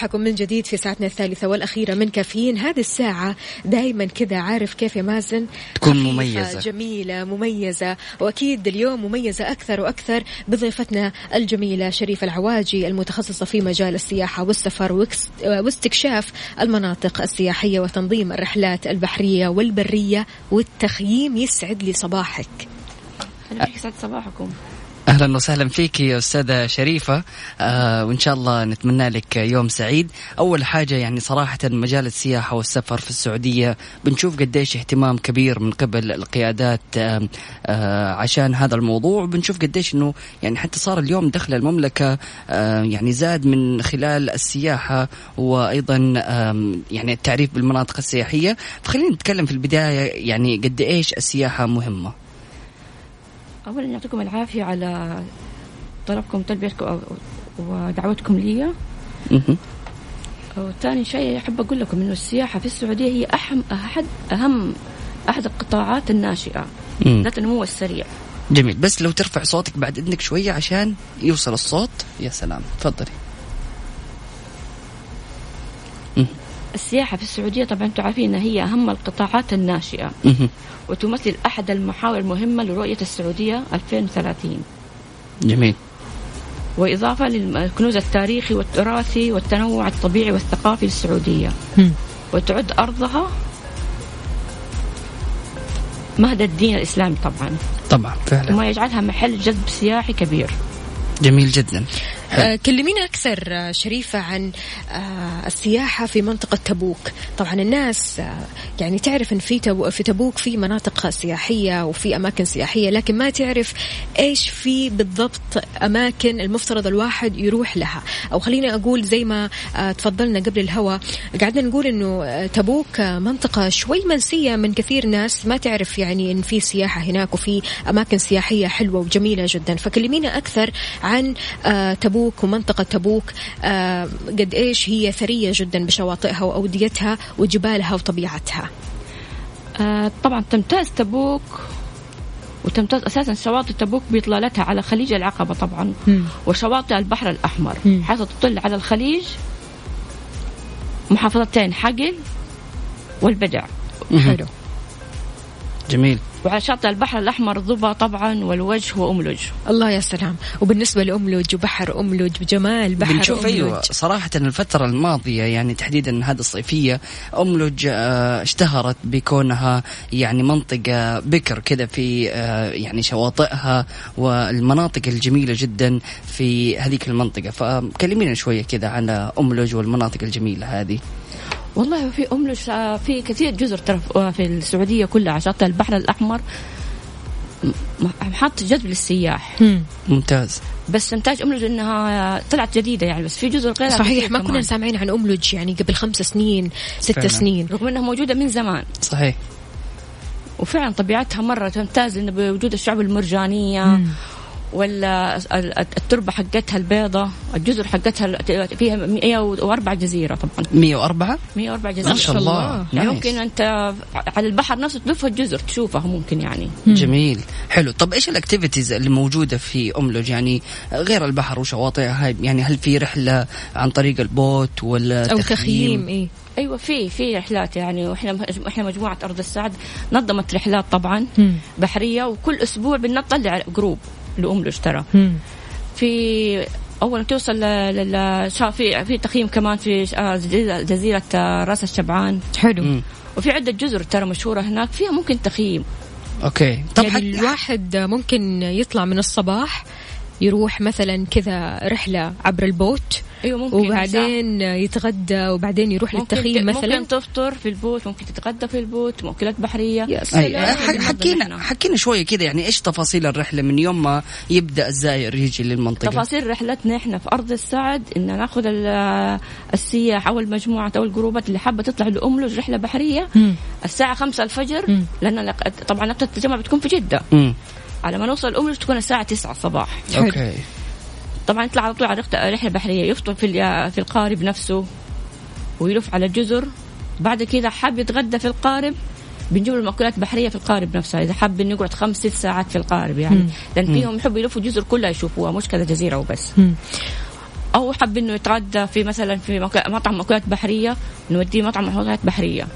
صباحكم من جديد في ساعتنا الثالثة والأخيرة من كافيين. هذه الساعة دائما كذا عارف كيف يا مازن؟ تكون مميزة. جميلة مميزة وأكيد اليوم مميزة أكثر وأكثر بضيفتنا الجميلة شريفة العواجي المتخصصة في مجال السياحة والسفر واستكشاف المناطق السياحية وتنظيم الرحلات البحرية والبرية والتخييم. يسعد لي صباحك. هلا فيك سعد صباحكم. أهلا وسهلا فيك يا أستاذة شريفة. آه وإن شاء الله نتمنى لك يوم سعيد. أول حاجة يعني صراحة مجال السياحة والسفر في السعودية بنشوف قديش اهتمام كبير من قبل القيادات آه آه عشان هذا الموضوع. وبنشوف قديش إنه يعني حتى صار اليوم دخل المملكة آه يعني زاد من خلال السياحة وأيضا آه يعني التعريف بالمناطق السياحية. فخلينا نتكلم في البداية يعني قد إيش السياحة مهمة. اولا يعطيكم العافية على طلبكم تلبيتكم ودعوتكم لي. وثاني شيء أحب أقول لكم إنه السياحة في السعودية هي اهم احد أهم أحد القطاعات الناشئة. ذات النمو السريع. جميل. بس لو ترفع صوتك بعد إذنك شوية عشان يوصل الصوت. يا سلام. تفضلي. السياحة في السعودية طبعا أنتم عارفين انها هي أهم القطاعات الناشئة. مهم. وتمثل أحد المحاور المهمة لرؤية السعودية 2030 جميل. وإضافة للكنوز التاريخي والتراثي والتنوع الطبيعي والثقافي للسعودية. وتعد أرضها مهد الدين الإسلامي طبعا. طبعا فعلا. وما يجعلها محل جذب سياحي كبير. جميل جدا. آه، كلمينا أكثر آه، شريفة عن آه، السياحة في منطقة تبوك. طبعا الناس يعني تعرف أن في في تبوك في مناطق سياحية وفي أماكن سياحية لكن ما تعرف إيش في بالضبط أماكن المفترض الواحد يروح لها. أو خليني أقول زي ما تفضلنا قبل الهوا قعدنا نقول أنه تبوك منطقة شوي منسية من كثير ناس ما تعرف يعني أن في سياحة هناك وفي أماكن سياحية حلوة وجميلة جدا. فكلمينا أكثر عن تبوك ومنطقة تبوك آه، قد إيش هي ثرية جدا بشواطئها وأوديتها وجبالها وطبيعتها. آه طبعا تمتاز تبوك وتمتاز أساسا شواطئ تبوك بإطلالتها على خليج العقبة طبعا وشواطئ البحر الأحمر مم. حيث تطل على الخليج محافظتين حقل والبدع. مهم. حلو. جميل. وعلى شاطئ البحر الأحمر ضبا طبعا والوجه واملج الله يا سلام. وبالنسبة لأملج وبحر أملج بجمال بحر بنشوف أملج أيوه صراحة الفترة الماضية يعني تحديدا هذه الصيفية أملج آه، اشتهرت بكونها يعني منطقة بكر كذا في آه، يعني شواطئها والمناطق الجميلة جدا في هذيك المنطقة. فكلمينا شوية كذا عن أملج والمناطق الجميلة هذه. والله في املج آه، في كثير جزر ترى في- السعودية كلها على شاطئ البحر الأحمر. م- محط جذب للسياح مم. ممتاز. بس إنتاج املج إنها طلعت جديدة يعني بس في جزر غيرها صحيح ما كنا. سامعين عن أملج يعني قبل خمس سنين ست فعلا. سنين. رغم إنها موجودة من زمان. صحيح. وفعلا طبيعتها مرة تمتاز انه بوجود الشعب المرجانية. ولا ال- التربة حقتها البيضة الجزر حقتها فيها 104 جزيرة طبعا. 104 104 جزيرة. ما شاء الله. يعني نايس. ممكن أنت على البحر نفسه تلف الجزر تشوفها ممكن يعني. جميل. حلو. طب إيش ال activities اللي موجودة في أملج؟ يعني غير البحر وشواطئها يعني هل في رحلة عن طريق ال boat ولا أو تخييم؟ إيه. أيوه في في رحلات يعني. وإحنا إحنا مجموعة أرض السعد نظمت رحلات طبعا. بحرية وكل أسبوع بنطلع group لاملج ترى مم. في أول ما توصل ل- ل- شا- في في تخييم كمان في آه، جزيرة- جزيرة راس الشبعان. حلو. مم. وفي عدة جزر ترى مشهورة هناك فيها ممكن تخييم okay. طب يعني الواحد ممكن يطلع من الصباح يروح مثلا كذا رحلة عبر ال boat أيوه ممكن وبعدين يتغدى وبعدين يروح ممكن للتخييم مثلا. ممكن تفطر في ال boat ممكن تتغدى في البوت مأكولات بحرية. يا سلام. حكينا حكينا شوية كذا يعني إيش تفاصيل الرحلة من يوم ما يبدأ الزائر يجي للمنطقة؟ تفاصيل رحلتنا إحنا في أرض السعد إن نأخذ ال- السياح أو المجموعة أو الجروبات اللي حابة تطلع لأملج رحلة بحرية. مم. الساعة 5 الفجر. لأن طبعا نقطة التجمع بتكون في جدة. امم على ما نوصل املج تكون الساعة 9 الصباح. أوكي. طبعا يطلع على طول على رحلة- رحله بحريه يفطر في ال- في القارب نفسه ويلف على الجزر. بعد كذا حاب يتغدى في القارب بنجيب له مأكولات بحرية في القارب نفسها إذا حاب إنه يقعد خمس ست ساعات في القارب يعني. مم. لأن فيهم يحبوا يلفوا الجزر كلها يشوفوها مش كذا جزيرة وبس. مم. أو حب إنه يتغدى في مثلا في مك- مطعم مأكولات بحرية نوديه مطعم مأكولات بحرية.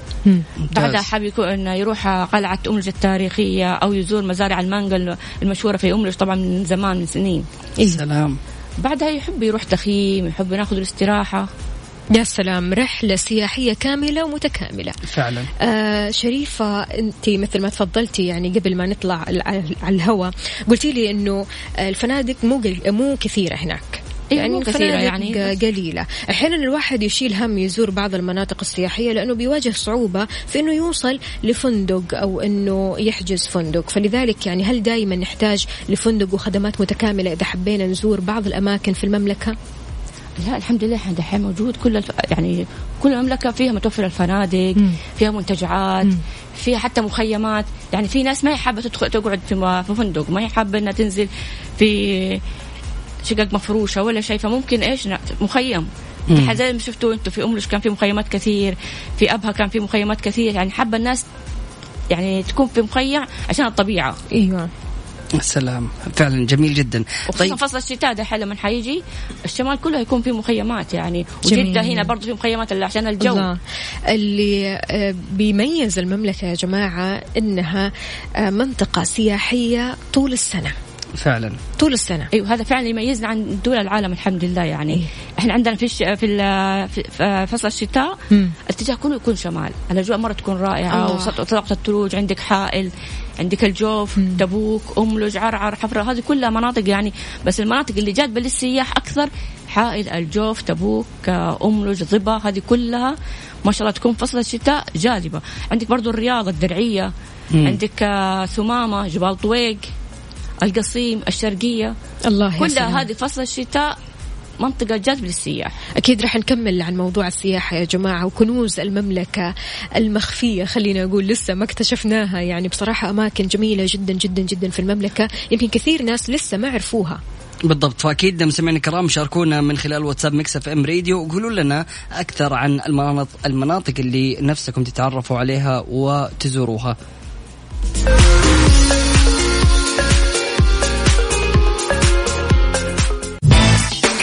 بعدها حاب يكون إنه يروح قلعة املج التاريخية أو يزور مزارع المانجا المشهورة في املج طبعا من زمان من سنين. سلام. بعدها يحب يروح تخييم يحب ناخذ الاستراحة. يا سلام رحلة سياحية كاملة ومتكاملة. فعلا. آه شريفة أنت مثل ما تفضلتي يعني قبل ما نطلع على على الهواء قلتي لي إنه الفنادق مو قل- مو كثيرة هناك. إيه، مو كثيرة يعني، قليلة أحيانا الواحد يشيل هم يزور بعض المناطق السياحية لأنه بيواجه صعوبة في أنه يوصل لفندق أو أنه يحجز فندق فلذلك يعني هل دائما نحتاج لفندق وخدمات متكاملة إذا حبينا نزور بعض الأماكن في المملكة لا الحمد لله إحنا دحين موجود كل الف... يعني كل المملكة فيها متوفر الفنادق مم. فيها منتجعات مم. فيها حتى مخيمات يعني في ناس ما هي حابه تدخل تقعد في. في فندق ما هي حابه إنها تنزل في شقق مفروشة ولا شيء فممكن إيش مخيم. زي ما شفتوا أنتم في املش كان في مخيمات كثير في أبها كان في مخيمات كثير يعني حابة الناس يعني تكون في مخيم عشان الطبيعة. إيوه. سلام فعلا جميل جدا. وخصوصا طيب. فصل الشتاء دحين لما حيجي الشمال كله هيكون فيه مخيمات يعني. وجدة هنا برضه في مخيمات اللي عشان الجو. الله. اللي آه، بيميز المملكة يا جماعة إنها آه، منطقة سياحية طول السنة. فعلا طول السنة أيوه هذا فعلا يميزنا عن دول العالم الحمد لله يعني إيه. إحنا عندنا في الش... في, فصل الشتاء مم. الاتجاه كله يكون شمال الأجواء مرة تكون رائعة. وسقط الثلوج عندك حائل عندك الجوف تبوك املج عرعر حفرة هذه كلها مناطق يعني بس المناطق اللي جاذبه للسياح أكثر حائل الجوف تبوك املج ضبا هذه كلها ما شاء الله تكون فصل الشتاء جاذبة عندك برضو الرياض الدرعية مم. عندك آه، ثمامة جبال طويق القصيم الشرقية. الله سلام. كلها هذه فصل الشتاء منطقة جذب للسياح. أكيد رح نكمل عن موضوع السياحة يا جماعة وكنوز المملكة المخفية خلينا أقول لسه ما اكتشفناها. يعني بصراحة أماكن جميلة جدا جدا جدا في المملكة. يمكن كثير ناس لسه ما عرفوها. بالضبط. فأكيد مستمعينا الكرام شاركونا من خلال واتساب Mix FM Radio وقولوا لنا أكثر عن المناطق المناطق اللي نفسكم تتعرفوا عليها وتزوروها.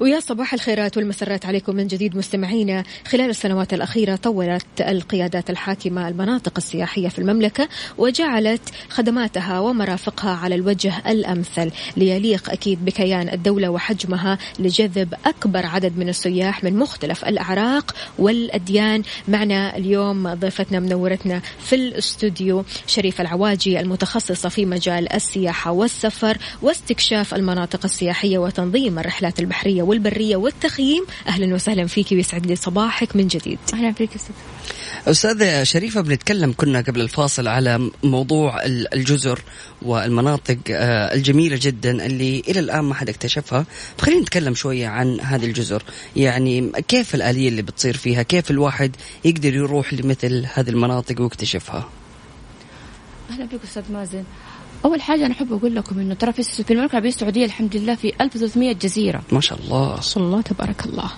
ويا صباح الخيرات والمسرات عليكم من جديد مستمعينا. خلال السنوات الأخيرة طورت القيادات الحاكمة المناطق السياحية في المملكة وجعلت خدماتها ومرافقها على الوجه الأمثل ليليق أكيد بكيان الدولة وحجمها لجذب أكبر عدد من السياح من مختلف الأعراق والأديان. معنا اليوم ضيفتنا منورتنا في الاستوديو شريف العواجي المتخصصة في مجال السياحة والسفر واستكشاف المناطق السياحية وتنظيم الرحلات البحرية والبرية والتخييم. أهلا وسهلا فيك ويسعد لي صباحك من جديد. أهلا فيك أستاذ. أستاذة شريفة بنتكلم كنا قبل الفاصل على موضوع ال- الجزر والمناطق آه، الجميلة جدا اللي إلى الآن ما حد اكتشفها. فخلينا نتكلم شوية عن هذه الجزر. يعني كيف الآلية اللي بتصير فيها؟ كيف الواحد يقدر يروح لمثل هذه المناطق ويكتشفها؟ أهلا فيك أستاذ مازن. أول حاجة أنا أحب أقول لكم إنه ترى في في المملكة العربية السعودية الحمد لله في 1300 جزيرة. ما شاء الله. صلى الله تبارك الله.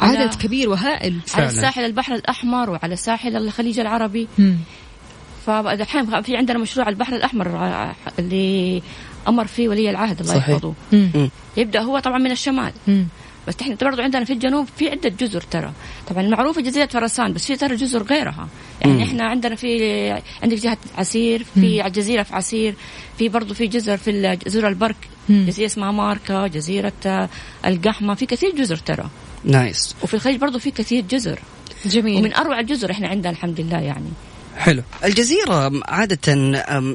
عدد كبير وهائل. فعلاً. على ساحل البحر الأحمر وعلى ساحل الخليج العربي. فالحين في عندنا مشروع البحر الأحمر ع- اللي أمر فيه ولي العهد الله صحيح. يحفظه. مم. يبدأ هو طبعا من الشمال. بس إحنا برضو عندنا في الجنوب في عدة جزر ترى. طبعا المعروفة جزيرة فرسان بس في ترى جزر غيرها. يعني مم. إحنا عندنا في عندك جهة عسير في جزيرة في عسير في برضو في جزر في جزر البرك مم. جزيرة اسمها ماركا جزيرة آه، القحمة في كثير جزر ترى. نايس. وفي الخليج برضو في كثير جزر. جميل. ومن أروع الجزر إحنا عندنا الحمد لله يعني. حلو. الجزيرة عادة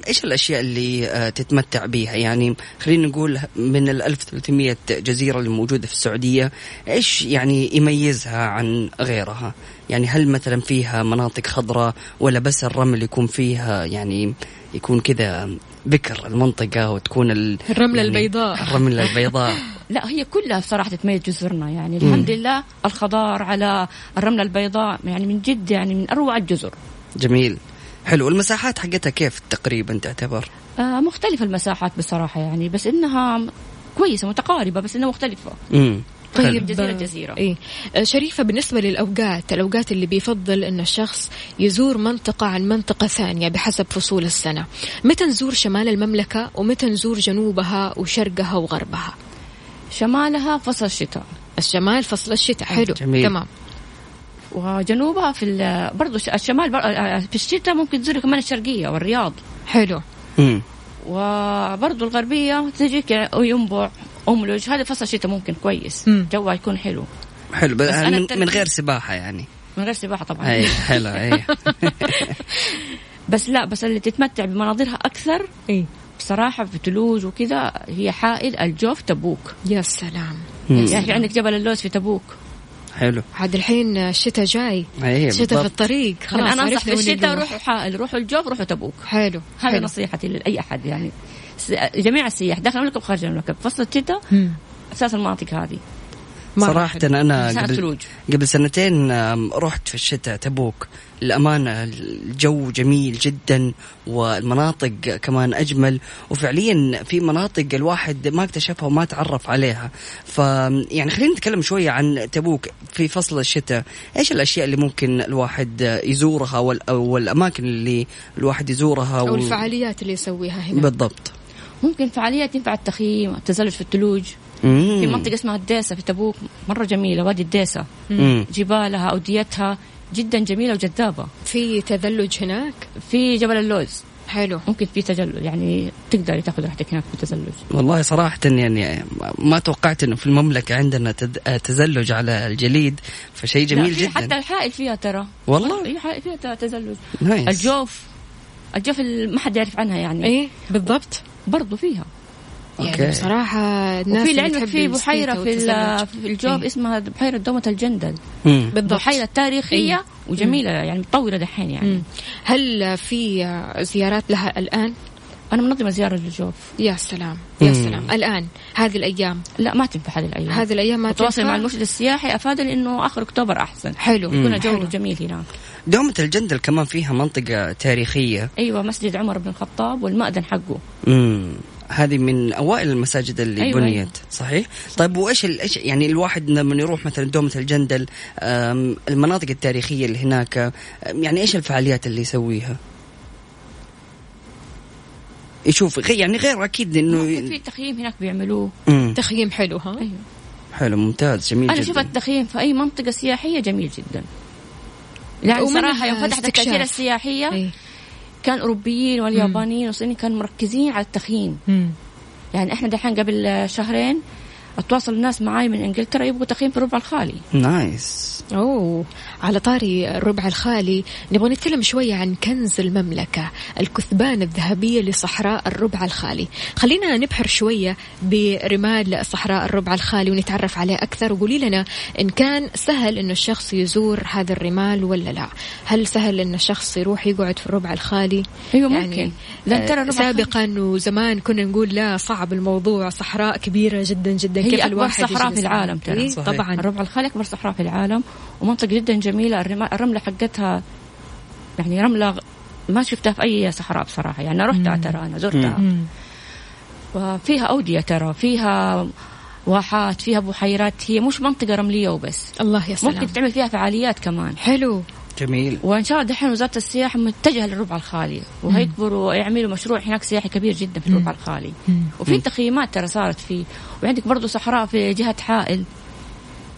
إيش الأشياء اللي آه، تتمتع بها يعني خلينا نقول من ال 1300 جزيرة اللي موجودة في السعودية إيش يعني يميزها عن غيرها؟ يعني هل مثلا فيها مناطق خضراء ولا بس الرمل يكون فيها يعني يكون كذا بكر المنطقة وتكون ال الرملة يعني البيضاء. الرملة البيضاء؟ [laughs] لا هي كلها صراحة تميز جزرنا. يعني الحمد لله الخضار على الرملة البيضاء يعني من جد يعني من أروع الجزر. جميل. حلو. المساحات حقتها كيف تقريبا تعتبر؟ آه مختلفة المساحات بصراحة يعني بس إنها كويسة متقاربة بس إنها مختلفة. امم طيب جزيرة جزيرة. إيه. آه، شريفة بالنسبة للأوقات الأوقات اللي بيفضل أن الشخص يزور منطقة عن منطقة ثانية بحسب فصول السنة. متى نزور شمال المملكة ومتى نزور جنوبها وشرقها وغربها؟ شمالها فصل الشتاء. الشمال فصل الشتاء. حلو. جميل. تمام. وجنوبها في ال- برضو ش- الشمال بر- آه، في الشتاء ممكن تزور كمان الشرقية والرياض. حلو. امم وبرضو الغربية تجيك ينبع أملج. هذا فصل الشتاء ممكن كويس. جوها يكون حلو. حلو بس أنا من, من غير سباحة يعني. من غير سباحة طبعا. أي حلو أي. [laughs] بس لا بس اللي تتمتع بمناظرها أكثر إيه. بصراحة في ثلوج وكذا هي حائل الجوف تبوك. يا سلام. مم. يعني في عندك جبل اللوز في تبوك. حلو عاد الحين الشتاء جاي اي الشتاء في الطريق خلاص أنصح عرفنا في الشتاء. روحوا حائل روحوا الجوف روحوا تبوك حلو حلو نصيحتي لأي أحد يعني جميع السياح داخل المملكة وخارج المملكة فصل الشتاء مم. أساس المناطق هذه صراحة حلو. أنا قبل. قبل سنتين رحت في الشتاء تبوك الأمانة الجو جميل جدا والمناطق كمان أجمل. وفعليا في مناطق الواحد ما اكتشفها وما تعرف عليها. ف يعني خلينا نتكلم شوية عن تبوك في فصل الشتاء. إيش الأشياء اللي ممكن الواحد يزورها وال- والأماكن اللي الواحد يزورها أو الفعاليات اللي يسويها هنا. بالضبط. ممكن فعاليات ينفع التخييم التزلج في الثلوج. في منطقة اسمها الديسة في تبوك مرة جميلة وادي الديسة. جبالها أوديتها. جدا جميلة وجذابة. في تزلج هناك؟ في جبل اللوز. حلو. ممكن في تزلج يعني تقدري تاخذ راحتك هناك في التزلج والله صراحة يعني ما توقعت إنه في المملكة عندنا تد- تزلج على الجليد فشيء جميل جدا. حتى الحائل فيها ترى. والله؟ اي حائل فيها ترى تزلج. nice. الجوف. الجوف اللي ما حد يعرف عنها يعني. إيه بالضبط. برضو فيها. يعني أوكي. بصراحة الناس وفي لعلمك تحب في بحيرة في. في الجوف إيه. اسمها بحيرة دومة الجندل. بالضبط بحيرة تاريخية إيه. وجميلة يعني متطورة دحين يعني مم. هل في زيارات لها الآن؟ أنا منظمة زيارة للجوف يا سلام يا مم. سلام الآن هذه الأيام لا ما تنفع هذه الأيام هذه الأيام ما تواصل تنفع؟ مع المرشد السياحي أفادني إنه آخر أكتوبر أحسن حلو يكون حلو. جميل هناك دومة الجندل كمان فيها منطقة تاريخية أيوة مسجد عمر بن الخطاب والمأذن حقه مم. هذه من أوائل المساجد اللي أيوة، بنيت أيوة. صحيح طيب وإيش إيش يعني الواحد لما يروح مثلا دومة الجندل المناطق التاريخية اللي هناك يعني إيش الفعاليات اللي يسويها يشوف يعني غير أكيد إنه في تخييم هناك بيعملوه مم. تخييم حلو ها؟ أيوة. حلو ممتاز جميل أنا جدا أشوف التخييم في أي منطقة سياحية جميل جدا يعني صراحة يوم فتحت. التأشيرة السياحية إيه. كان أوروبيين واليابانيين والصينيين كانوا مركزين على التخييم. مم. يعني إحنا دحين قبل شهرين أتواصل الناس معاي من إنجلترا يبغوا تخييم في الربع الخالي. نايس أوه. على طاري الربع الخالي نبغى نتكلم شوية عن كنز المملكة الكثبان الذهبية لصحراء الربع الخالي. خلينا نبحر شوية برمال صحراء الربع الخالي ونتعرف عليه أكثر. وقولي لنا إن كان سهل إنه الشخص يزور هذا الرمال ولا لا؟ هل سهل إن الشخص يروح يقعد في الربع الخالي؟ أيوه ممكن. لأن ترى آه، الربع سابقا وزمان كنا نقول لا صعب الموضوع صحراء كبيرة جدا جدا. هي كيف أكبر الواحد صحراء في العالم؟ ترى. إيه،. طبعا. الربع الخالي أكبر صحراء في العالم. ومنطقه جدا جميله الرما- الرملة حقتها يعني رملة غ- ما شفتها في أي صحراء بصراحة. يعني أنا رحتها ترى أنا زرتها. مم. وفيها أودية ترى فيها واحات فيها بحيرات. هي مش منطقة رملية وبس. الله يا سلام. ممكن تعمل فيها فعاليات كمان. حلو. جميل. وإن شاء الله دحين وزارة السياحة متجهة للربع الخالي. وهيكبروا ويعملوا مشروع هناك سياحي كبير جدا في الربع الخالي. وفي تخييمات ترى صارت فيه. وعندك برضو صحراء في جهة حائل.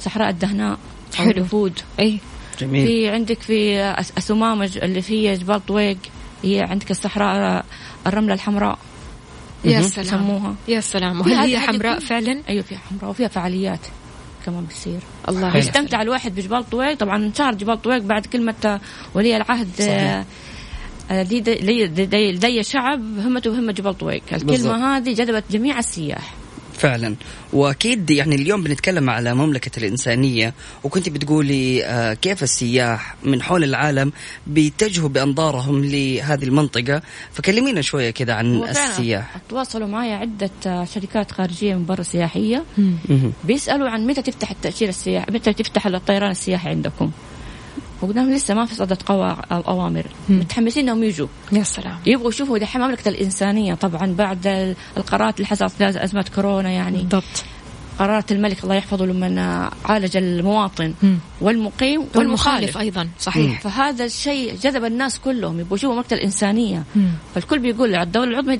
صحراء الدهناء. حلو. الوفود اي جميل. في عندك في أس- السمامج اللي في جبال طويق هي عندك الصحراء الرملة الحمراء. يا. سلام. يسموها يا سلام. وهل هي حمراء فعلا؟ أيوه فيها حمراء وفيها فعاليات كمان بتصير. الله يستمتع الواحد بجبال طويق. طبعا انشهر جبال طويق بعد كلمة ولي العهد صحيح. آه، دي دي, دي, دي, دي, دي شعب همته همة جبال طويق. الكلمة بالضبط. هذه جذبت جميع السياح. فعلا. وأكيد يعني اليوم بنتكلم على مملكة الإنسانية وكنت بتقولي آه، كيف السياح من حول العالم بيتجهوا بأنظارهم لهذه المنطقة. فكلمينا شوية كذا عن السياح. تواصلوا معي عدة آه، شركات خارجية من برا سياحية. مهم. بيسألوا عن متى تفتح التأشيرة السياحي متى تفتح الطيران السياحي عندكم؟ وقدام لسه ما في صدت قوا أو أوامر متحمسين إنهم يجوا. يا سلام. يبغوا يشوفوا دحين مملكة الإنسانية طبعا بعد ال- القرارات اللي حصلت في أزمة كورونا يعني. بالضبط. قرارات الملك الله يحفظه لما عالج المواطن مم. والمقيم والمخالف. والمخالف أيضا صحيح. فهذا الشيء جذب الناس كلهم يبغوا يشوفوا مملكة الإنسانية. مم. فالكل بيقول الدولة العظمى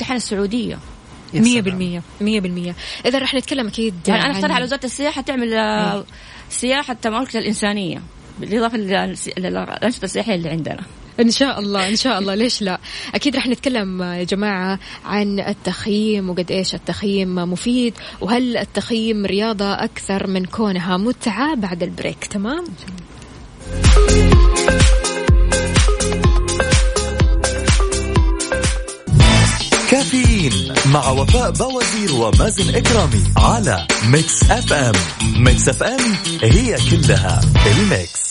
هي دحين. بالمية مية بالمية. إذا رح نتكلم أكيد يعني أنا عن- أقترح على وزارة السياحة تعمل آه، سياحة مملكة الإنسانية. بالإضافة للس- للأنشطة السياحية اللي عندنا. إن شاء الله إن شاء الله. ليش لا؟ أكيد رح نتكلم يا جماعة عن التخييم وقد إيش التخييم مفيد وهل التخييم رياضة أكثر من كونها متعة بعد البريك. تمام؟ كافيين مع وفاء بوازير ومازن إكرامي على Mix FM Mix FM هي كلها ال mix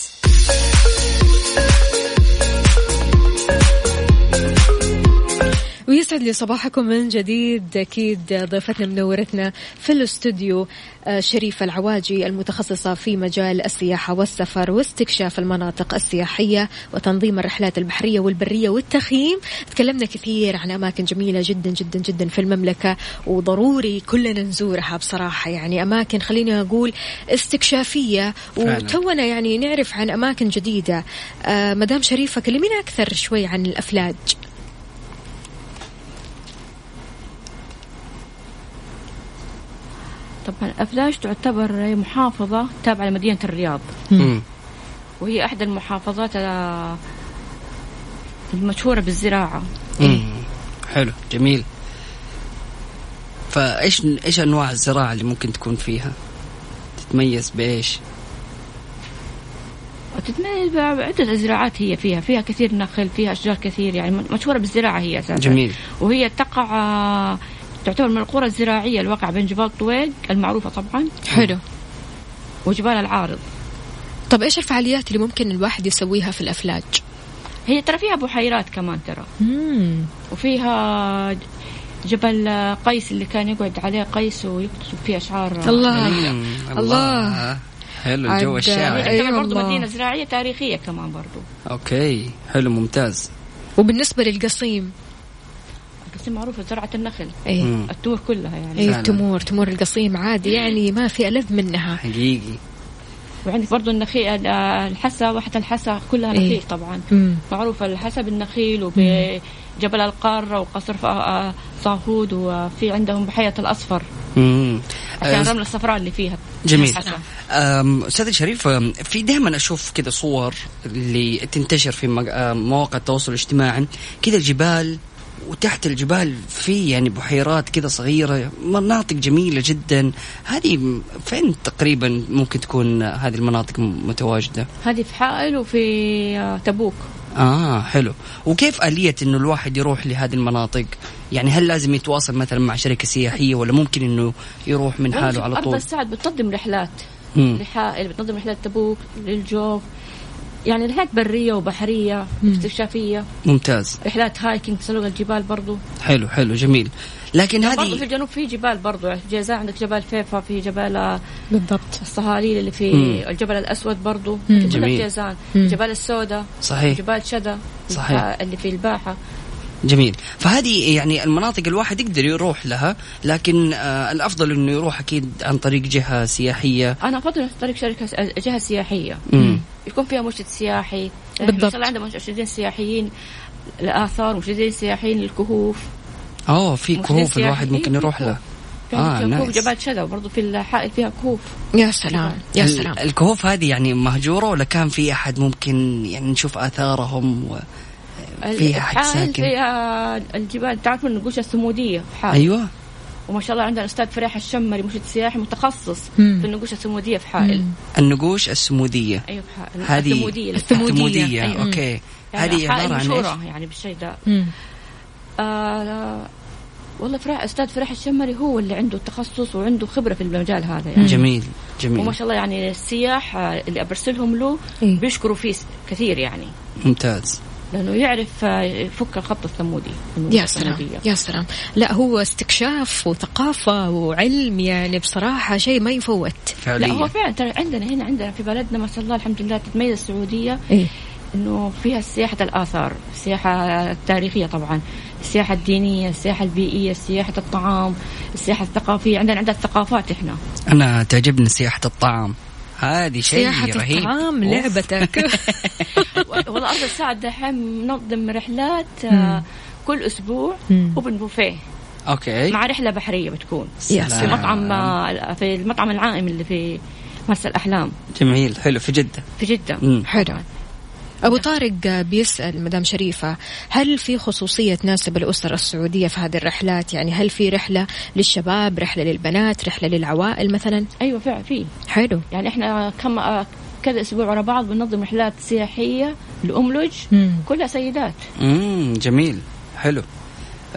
ويسعد لي صباحكم من جديد. أكيد ضيفتنا منورتنا في الاستوديو آه، شريفة العواجي المتخصصة في مجال السياحة والسفر واستكشاف المناطق السياحية وتنظيم الرحلات البحرية والبرية والتخييم. تكلمنا كثير عن أماكن جميلة جدا جدا جدا في المملكة وضروري كلنا نزورها بصراحة. يعني أماكن خليني أقول استكشافية. وتونا يعني نعرف عن أماكن جديدة. آه مدام شريفة كلمينا أكثر شوي عن الأفلاج. طبعا أفلاج تعتبر محافظة تابعة لمدينة الرياض مم. وهي أحد المحافظات ال- المشهورة بالزراعة مم. حلو جميل فإيش إيش أنواع الزراعة اللي ممكن تكون فيها؟ تتميز بإيش؟ وتتميز بعدة زراعات هي فيها فيها كثير نخل فيها أشجار كثير يعني مشهورة بالزراعة هي أساسا جميل وهي تقع آه، تعتبر من القرى الزراعية الواقعة بين جبال طويق المعروفة طبعا. حلو. وجبال العارض. طب إيش الفعاليات اللي ممكن الواحد يسويها في الأفلاج؟ هي ترى فيها بحيرات كمان ترى. مم. وفيها جبل قيس اللي كان يقعد عليه قيس ويكتب فيه أشعار الله. الله. حلو الجو الشاعري تعتبر أيوة برضو الله. مدينة زراعية تاريخية كمان برضو. okay حلو ممتاز. وبالنسبة للقصيم بس معروفة زراعة النخل. مم. التمور كلها يعني. إيه فعلاً. تمور تمور القصيم عادي يعني ما في ألذ منها. حقيقي. وعندك برضو النخيل الحسا واحة الحسا كلها إيه. نخيل طبعا. مم. معروفة الحسا بالنخيل وبجبل القارة وقصر آه، صاهود وفي عندهم بحيرة الأصفر. مم. عشان آه، الرمل الصفراء اللي فيها. جميل. أستاذ شريف في دائما أشوف كذا صور اللي تنتشر في مواقع التواصل الاجتماعي. كذا الجبال وتحت الجبال في يعني بحيرات كذا صغيرة مناطق جميلة جدا. هذه فين تقريبا ممكن تكون هذه المناطق م- متواجدة؟ هذه في حائل وفي آه، تبوك. آه حلو. وكيف آلية إنه الواحد يروح لهذه المناطق؟ يعني هل لازم يتواصل مثلا مع شركة سياحية ولا ممكن إنه يروح من حاله على أرض طول السعد بتنظم رحلات. لحائل بتنظم رحلات تبوك للجوف. يعني رحلات برية وبحرية استكشافية ممتاز رحلات هايكينج تسلق الجبال برضو حلو حلو جميل لكن برضو في هذه الجنوب في جبال برضو في جيزان عندك جبال فيفا في جبال آه، بالضبط الصهاليل اللي في مم. الجبل الأسود برضو مم. كلها جميل. جيزان مم. جبال السوداء صحيح جبال شدا صحيح. اللي في الباحة جميل. فهذه يعني المناطق الواحد يقدر يروح لها لكن آه الأفضل إنه يروح أكيد عن طريق جهة سياحية. أنا أفضل عن طريق شركة جهة سياحية. مم. يكون فيها مرشد سياحي. بالضبط. بالضبط عندهم مرشدين سياحيين الاثار مرشدين سياحيين للكهوف. أوه في كهوف الواحد. ممكن يروح في له. في آه، كهوف نايس. جبال شدا وبرضه في الحائل فيها كهوف. يا سلام يا سلام. الكهوف هذه يعني مهجورة ولا كان في أحد ممكن يعني نشوف آثارهم و... فيها ساكن. فيها الجبال تعرفون النقوش الثموديه في حائل أيوه وما شاء الله عندنا الاستاذ فريح الشمري مرشد سياحي متخصص مم. في النقوش الثموديه في حائل مم. النقوش السمودية أيوه في حائل هذه الثموديه الثمودية. الثموديه أيوة. أوكي يعني هذه عبارة عن إيش؟ يعني بالشيء ده مم. آه والله فرح أستاذ فرح الشمري هو اللي عنده تخصص وعنده خبرة في المجال هذا يعني جميل وما جميل شاء الله يعني السياح اللي أبرسلهم له إيه. بيشكروا فيه كثير يعني ممتاز لأنه يعرف آه، يفك الخط الثمودي يا سلام يا سلام لا هو استكشاف وثقافة وعلم يعني بصراحة شيء ما يفوت لا هو فعلا ترى عندنا هنا عندنا في بلدنا ما شاء الله الحمد لله تتميز السعودية إيه؟ إنه فيها سياحة الآثار، السياحة التاريخية طبعا، السياحة الدينية، السياحة البيئية، سياحة الطعام، السياحة الثقافية، عندنا عندنا الثقافات إحنا. أنا تعجبني سياحة الطعام. هذه شيء سياحة رهيب. الطعام لعبتك. [laughs] [laughs] والله أرض السعد دحين منظم رحلات آه، كل أسبوع مم. أوبن بوفيه أوكي. مع رحلة بحرية بتكون. يا في. مطعم آه، في المطعم العائم اللي في مرسى الأحلام. جميل حلو في جدة. في جدة. مم. حلو. أبو طارق بيسأل مدام شريفة هل في خصوصية تناسب الأسر السعودية في هذه الرحلات؟ يعني هل في رحلة للشباب رحلة للبنات رحلة للعوائل مثلا؟ أيوة فعلا في. حلو. يعني إحنا كم آه، كذا أسبوع ورا بعض بننظم رحلات سياحية لأملج مم. كلها سيدات. امم جميل. حلو.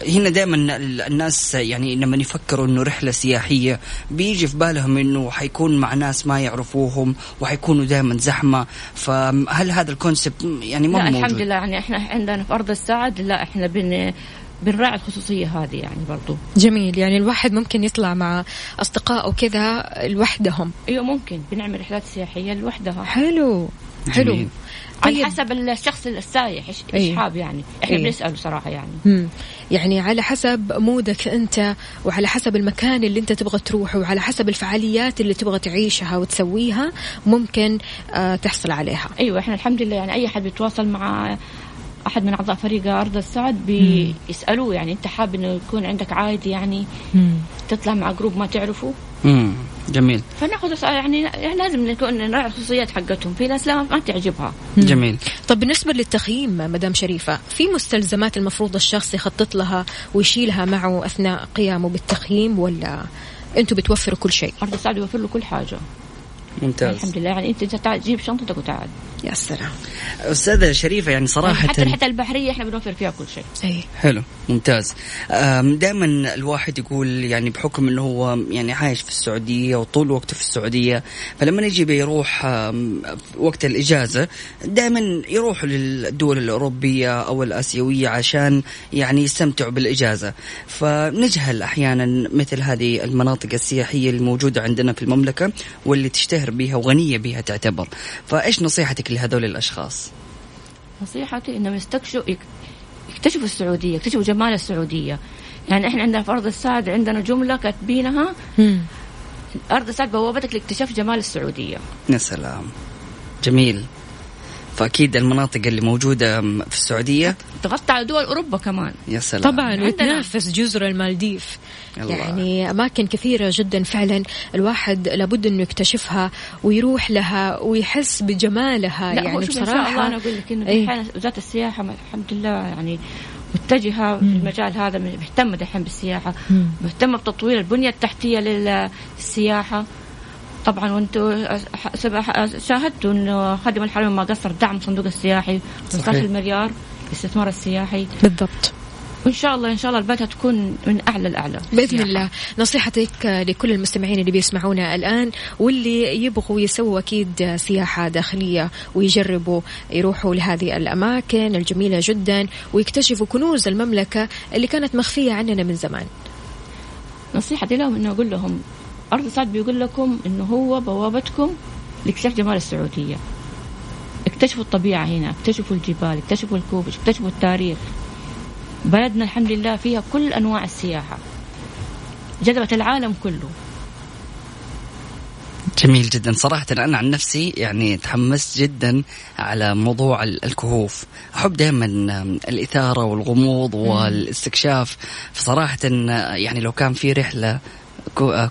هنا دائما الناس يعني لما يفكروا إنه رحلة سياحية بيجي في بالهم إنه حيكون مع ناس ما يعرفوهم وحيكونوا دائما زحمة. فهل هذا الكونسبت يعني ما لا موجود؟ الحمد لله. يعني إحنا عندنا في أرض السعد لا إحنا بن بنراعي الخصوصية هذه يعني برضو. جميل. يعني الواحد ممكن يطلع مع أصدقائه كذا لوحدهم. أيوه ممكن. بنعمل رحلات سياحية لوحدها. حلو. حلو جميل. على طيب. حسب الشخص السايح إيش. إيش حاب يعني إحنا أي. بنسأله صراحة يعني مم. يعني على حسب مودك أنت وعلى حسب المكان اللي أنت تبغى تروحه وعلى حسب الفعاليات اللي تبغى تعيشها وتسويها ممكن آه تحصل عليها أيوه إحنا الحمد لله يعني أي احد بيتواصل مع أحد من أعضاء فريق أرض السعد بيسألوه يعني أنت حاب إنه يكون عندك عائد يعني تطلع مع جروب ما تعرفه؟ امم جميل. فناخذ يعني يعني لازم نكون نراعي الخصوصيات حقتهم في ناس لا ما تعجبها. جميل. طب بالنسبة للتخييم مدام شريفة في مستلزمات المفروض الشخص يخطط لها ويشيلها معه أثناء قيامه بالتخييم ولا أنتوا بتوفروا كل شيء؟ أرض السعد يوفر له كل حاجة. ممتاز. الحمد لله. يعني أنت تعال جيب شنطتك وتعال. يا سلام. أستاذة شريفة يعني صراحة حتى الرحله البحرية إحنا بنوفر فيها كل شيء. أي. حلو ممتاز. دائما الواحد يقول يعني بحكم إنه هو يعني عايش في السعودية وطول وقته في السعودية فلما يجي بيروح وقت الإجازة دائما يروحوا للدول الأوروبية أو الآسيوية عشان يعني يستمتعوا بالإجازة. فنجهل أحيانا مثل هذه المناطق السياحية الموجودة عندنا في المملكة واللي تشتهر بها وغنية بها تعتبر. فإيش نصيحتك لهذول الأشخاص. نصيحتي إنهم يستكشفوا يك- يكتشفوا السعودية يكتشفوا جمال السعودية. يعني إحنا عندنا في أرض السعد عندنا جملة كاتبينها. أرض السعد بوابتك لاكتشاف جمال السعودية. يا سلام. جميل. فأكيد المناطق اللي موجودة في السعودية تغطى على دول أوروبا كمان يا سلام طبعا. وتنافس جزر المالديف الله. يعني أماكن كثيرة جدا فعلا الواحد لابد أنه يكتشفها ويروح لها ويحس بجمالها لا يعني إن بصراحة شاء الله أنا أقول لك إنه إيه. دحين وزارة السياحة الحمد لله يعني متجهة في المجال هذا مهتمة دحين بالسياحة مم. مهتمة بتطوير البنية التحتية لل- للسياحة طبعا وأنتم شاهدتوا إنه خادم الحرمين ما قصر دعم صندوق السياحي 15 مليار الاستثمار السياحي. بالضبط. وإن شاء الله إن شاء الله البلد تكون من أعلى الاعلى بإذن. الله. نصيحتك لكل المستمعين اللي بيسمعونا الآن واللي يبغوا يسووا أكيد سياحة داخلية ويجربوا يروحوا لهذه الأماكن الجميلة جدا ويكتشفوا كنوز المملكة اللي كانت مخفية عننا من زمان. نصيحتي لهم إنه أقول لهم أرض سعد بيقول لكم إنه هو بوابتكم لاكتشاف جمال السعودية. اكتشفوا الطبيعة هنا اكتشفوا الجبال اكتشفوا الكوبش اكتشفوا التاريخ. بلدنا الحمد لله فيها كل أنواع السياحة. جذبت العالم كله. جميل جدا. صراحة أنا عن نفسي يعني تحمست جدا على موضوع ال- الكهوف. أحب دائما الإثارة والغموض والاستكشاف. فصراحة يعني لو كان في رحلة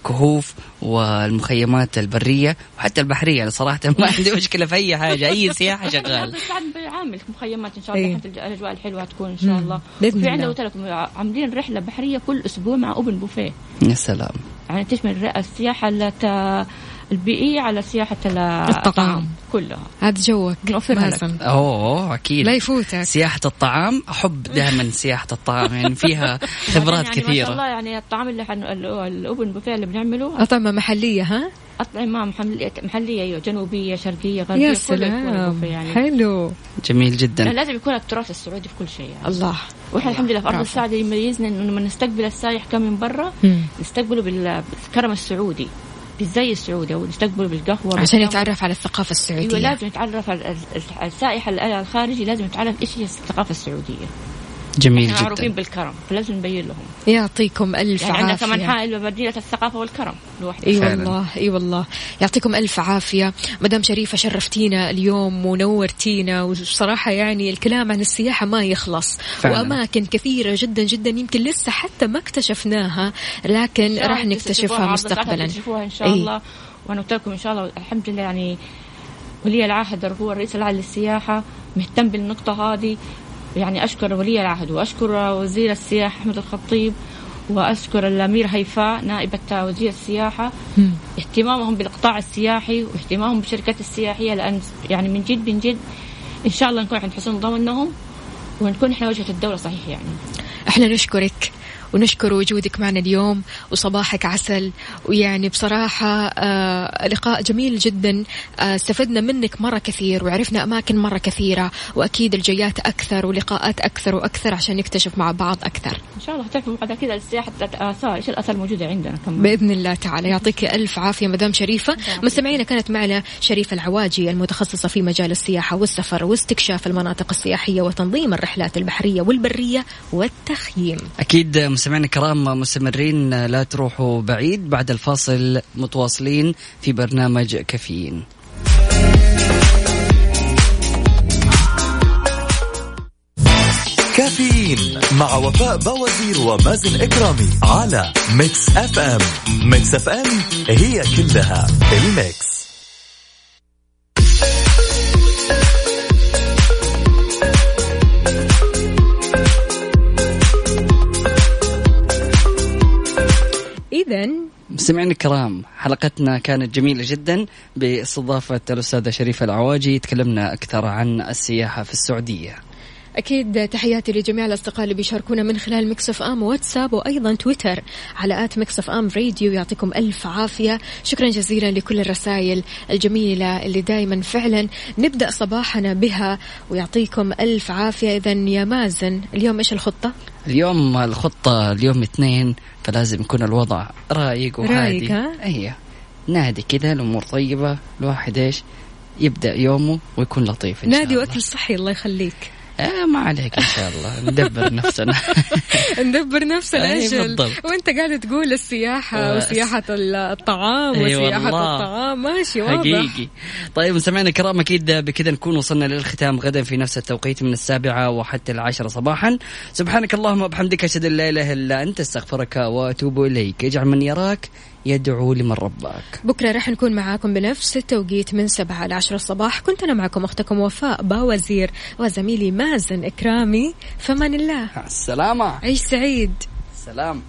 كهوف والمخيمات البرية وحتى البحرية يعني صراحة ما عندي مشكلة في أي حاجة أي [laughs] سياحة شغال ارض سعد بيعامل مخيمات إن شاء الله إيه. حتى الأجواء الحلوة تكون إن مم. شاء الله وفي عندنا. قلت لكم عاملين رحلة بحرية كل أسبوع مع أوبن بوفيه يا سلام يعني تشمل السياحه الت- البيئية على سياحة ال- الطعام. كلها. هذا جوك. لك. أوه أكيد. لا يفوتك. سياحة الطعام أحب دائما سياحة الطعام يعني فيها [laughs] خبرات يعني ما شاء كثيرة. الله يعني الطعام اللي حن... ال- الأوبن بوفيه اللي بنعمله. أطعمة محلية ها؟ أطعمة محلية, محلية أيوة جنوبية شرقية غربية يا سلام. يعني. حلو. جميل جدا. لازم يكون التراث السعودي في كل شيء يعني. الله. وإحنا الحمد لله في أرض. السعودة يميزنا إنه لما نستقبل السائح كم من برا. نستقبله بال- بالكرم السعودي. بالزي السعودي أو نستقبله بالقهوة عشان. يتعرف على الثقافة السعودية أيوه لازم يتعرف ال- ال- السائح ال- الخارجي لازم يتعرف إيش هي الثقافة السعودية جميل إحنا معروفين جدا بالكرم فلازم نبين لهم. يعطيكم ألف يعني عندنا عافية. كمان حائل بمدينة الثقافة والكرم لوحده أي. والله أي والله. يعطيكم ألف عافية. مدام شريفة شرفتينا اليوم ونورتينا وصراحة يعني الكلام عن السياحة ما يخلص. فعلاً. وأماكن كثيرة جدا جدا يمكن لسه حتى ما اكتشفناها لكن الله راح نكتشفها مستقبلا. تكتشفوها إن شاء إيه. الله. وأنا قلت لكم إن شاء الله الحمد لله يعني ولي العهد هو الرئيس العام للسياحة مهتم بالنقطة هذه. يعني أشكر ولي العهد وأشكر وزير السياحة أحمد الخطيب وأشكر الأمير هيفاء نائبه وزير السياحة. مم. اهتمامهم بالقطاع السياحي واهتمامهم بالشركات السياحية لأن يعني من جد من جد إن شاء الله نكون عند حسن ظنهم ونكون إحنا وجهة الدولة صحيح يعني. إحنا نشكرك ونشكر وجودك معنا اليوم وصباحك عسل. ويعني بصراحة آه لقاء جميل جدا. آه استفدنا منك مرة كثير وعرفنا أماكن مرة كثيرة وأكيد الجيات أكثر ولقاءات أكثر وأكثر عشان نكتشف مع بعض أكثر. إن شاء الله تعرفوا بعد كذا السياحه الاثار إيش الاثار الموجودة عندنا كمان بإذن الله تعالى. يعطيك ألف عافية مدام شريفة. مستمعينا كانت معنا شريفة العواجي المتخصصة في مجال السياحة والسفر واستكشاف المناطق السياحية وتنظيم الرحلات البحرية والبرية والتخييم. أكيد مستمعينا الكرام مستمرين لا تروحوا بعيد. بعد الفاصل متواصلين في برنامج كافيين. كافيين مع وفاء بوازير ومازن إكرامي على Mix FM. Mix FM هي كلها ال mix. إذا مستمعينا الكرام حلقتنا كانت جميلة جدا بإستضافة الأستاذة شريفة العواجي. تكلمنا أكثر عن السياحة في السعودية. أكيد تحياتي لجميع الأصدقاء اللي بيشاركونا من خلال Mix FM واتساب وأيضا تويتر على at Mix FM Radio يعطيكم ألف عافية. شكرا جزيلا لكل الرسائل الجميلة اللي دايما فعلا نبدأ صباحنا بها. ويعطيكم ألف عافية. إذا يا مازن اليوم إيش الخطة؟ اليوم الخطة اليوم اثنين فلازم يكون الوضع رايق وهادي. رايق، ها؟ هي نادي كذا الأمور طيبة الواحد إيش يبدأ يومه ويكون لطيف إن شاء نادي الله. وأكل صحي الله يخليك. آه ما عليك إن شاء الله. ندبر [laughs] نفسنا. ندبر نفسنا. بالضبط. وأنت قاعد تقول السياحة بس. وسياحة الطعام أي وسياحة والله. الطعام. ماشي واضح. حقيقي. طيب مستمعينا الكرام أكيد بكذا نكون وصلنا للختام غدا في نفس التوقيت من السابعة وحتى العاشره صباحا. سبحانك اللهم وبحمدك أشهد أن لا إله إلا أنت أستغفرك وأتوب إليك. اجعل من يراك يدعو لمن رباك. بكرة راح نكون معاكم بنفس التوقيت من سبعة لعشرة الصباح. كنت أنا معكم أختكم وفاء باوزير وزميلي مازن إكرامي. فمن الله. مع السلامه عيش سعيد. سلام.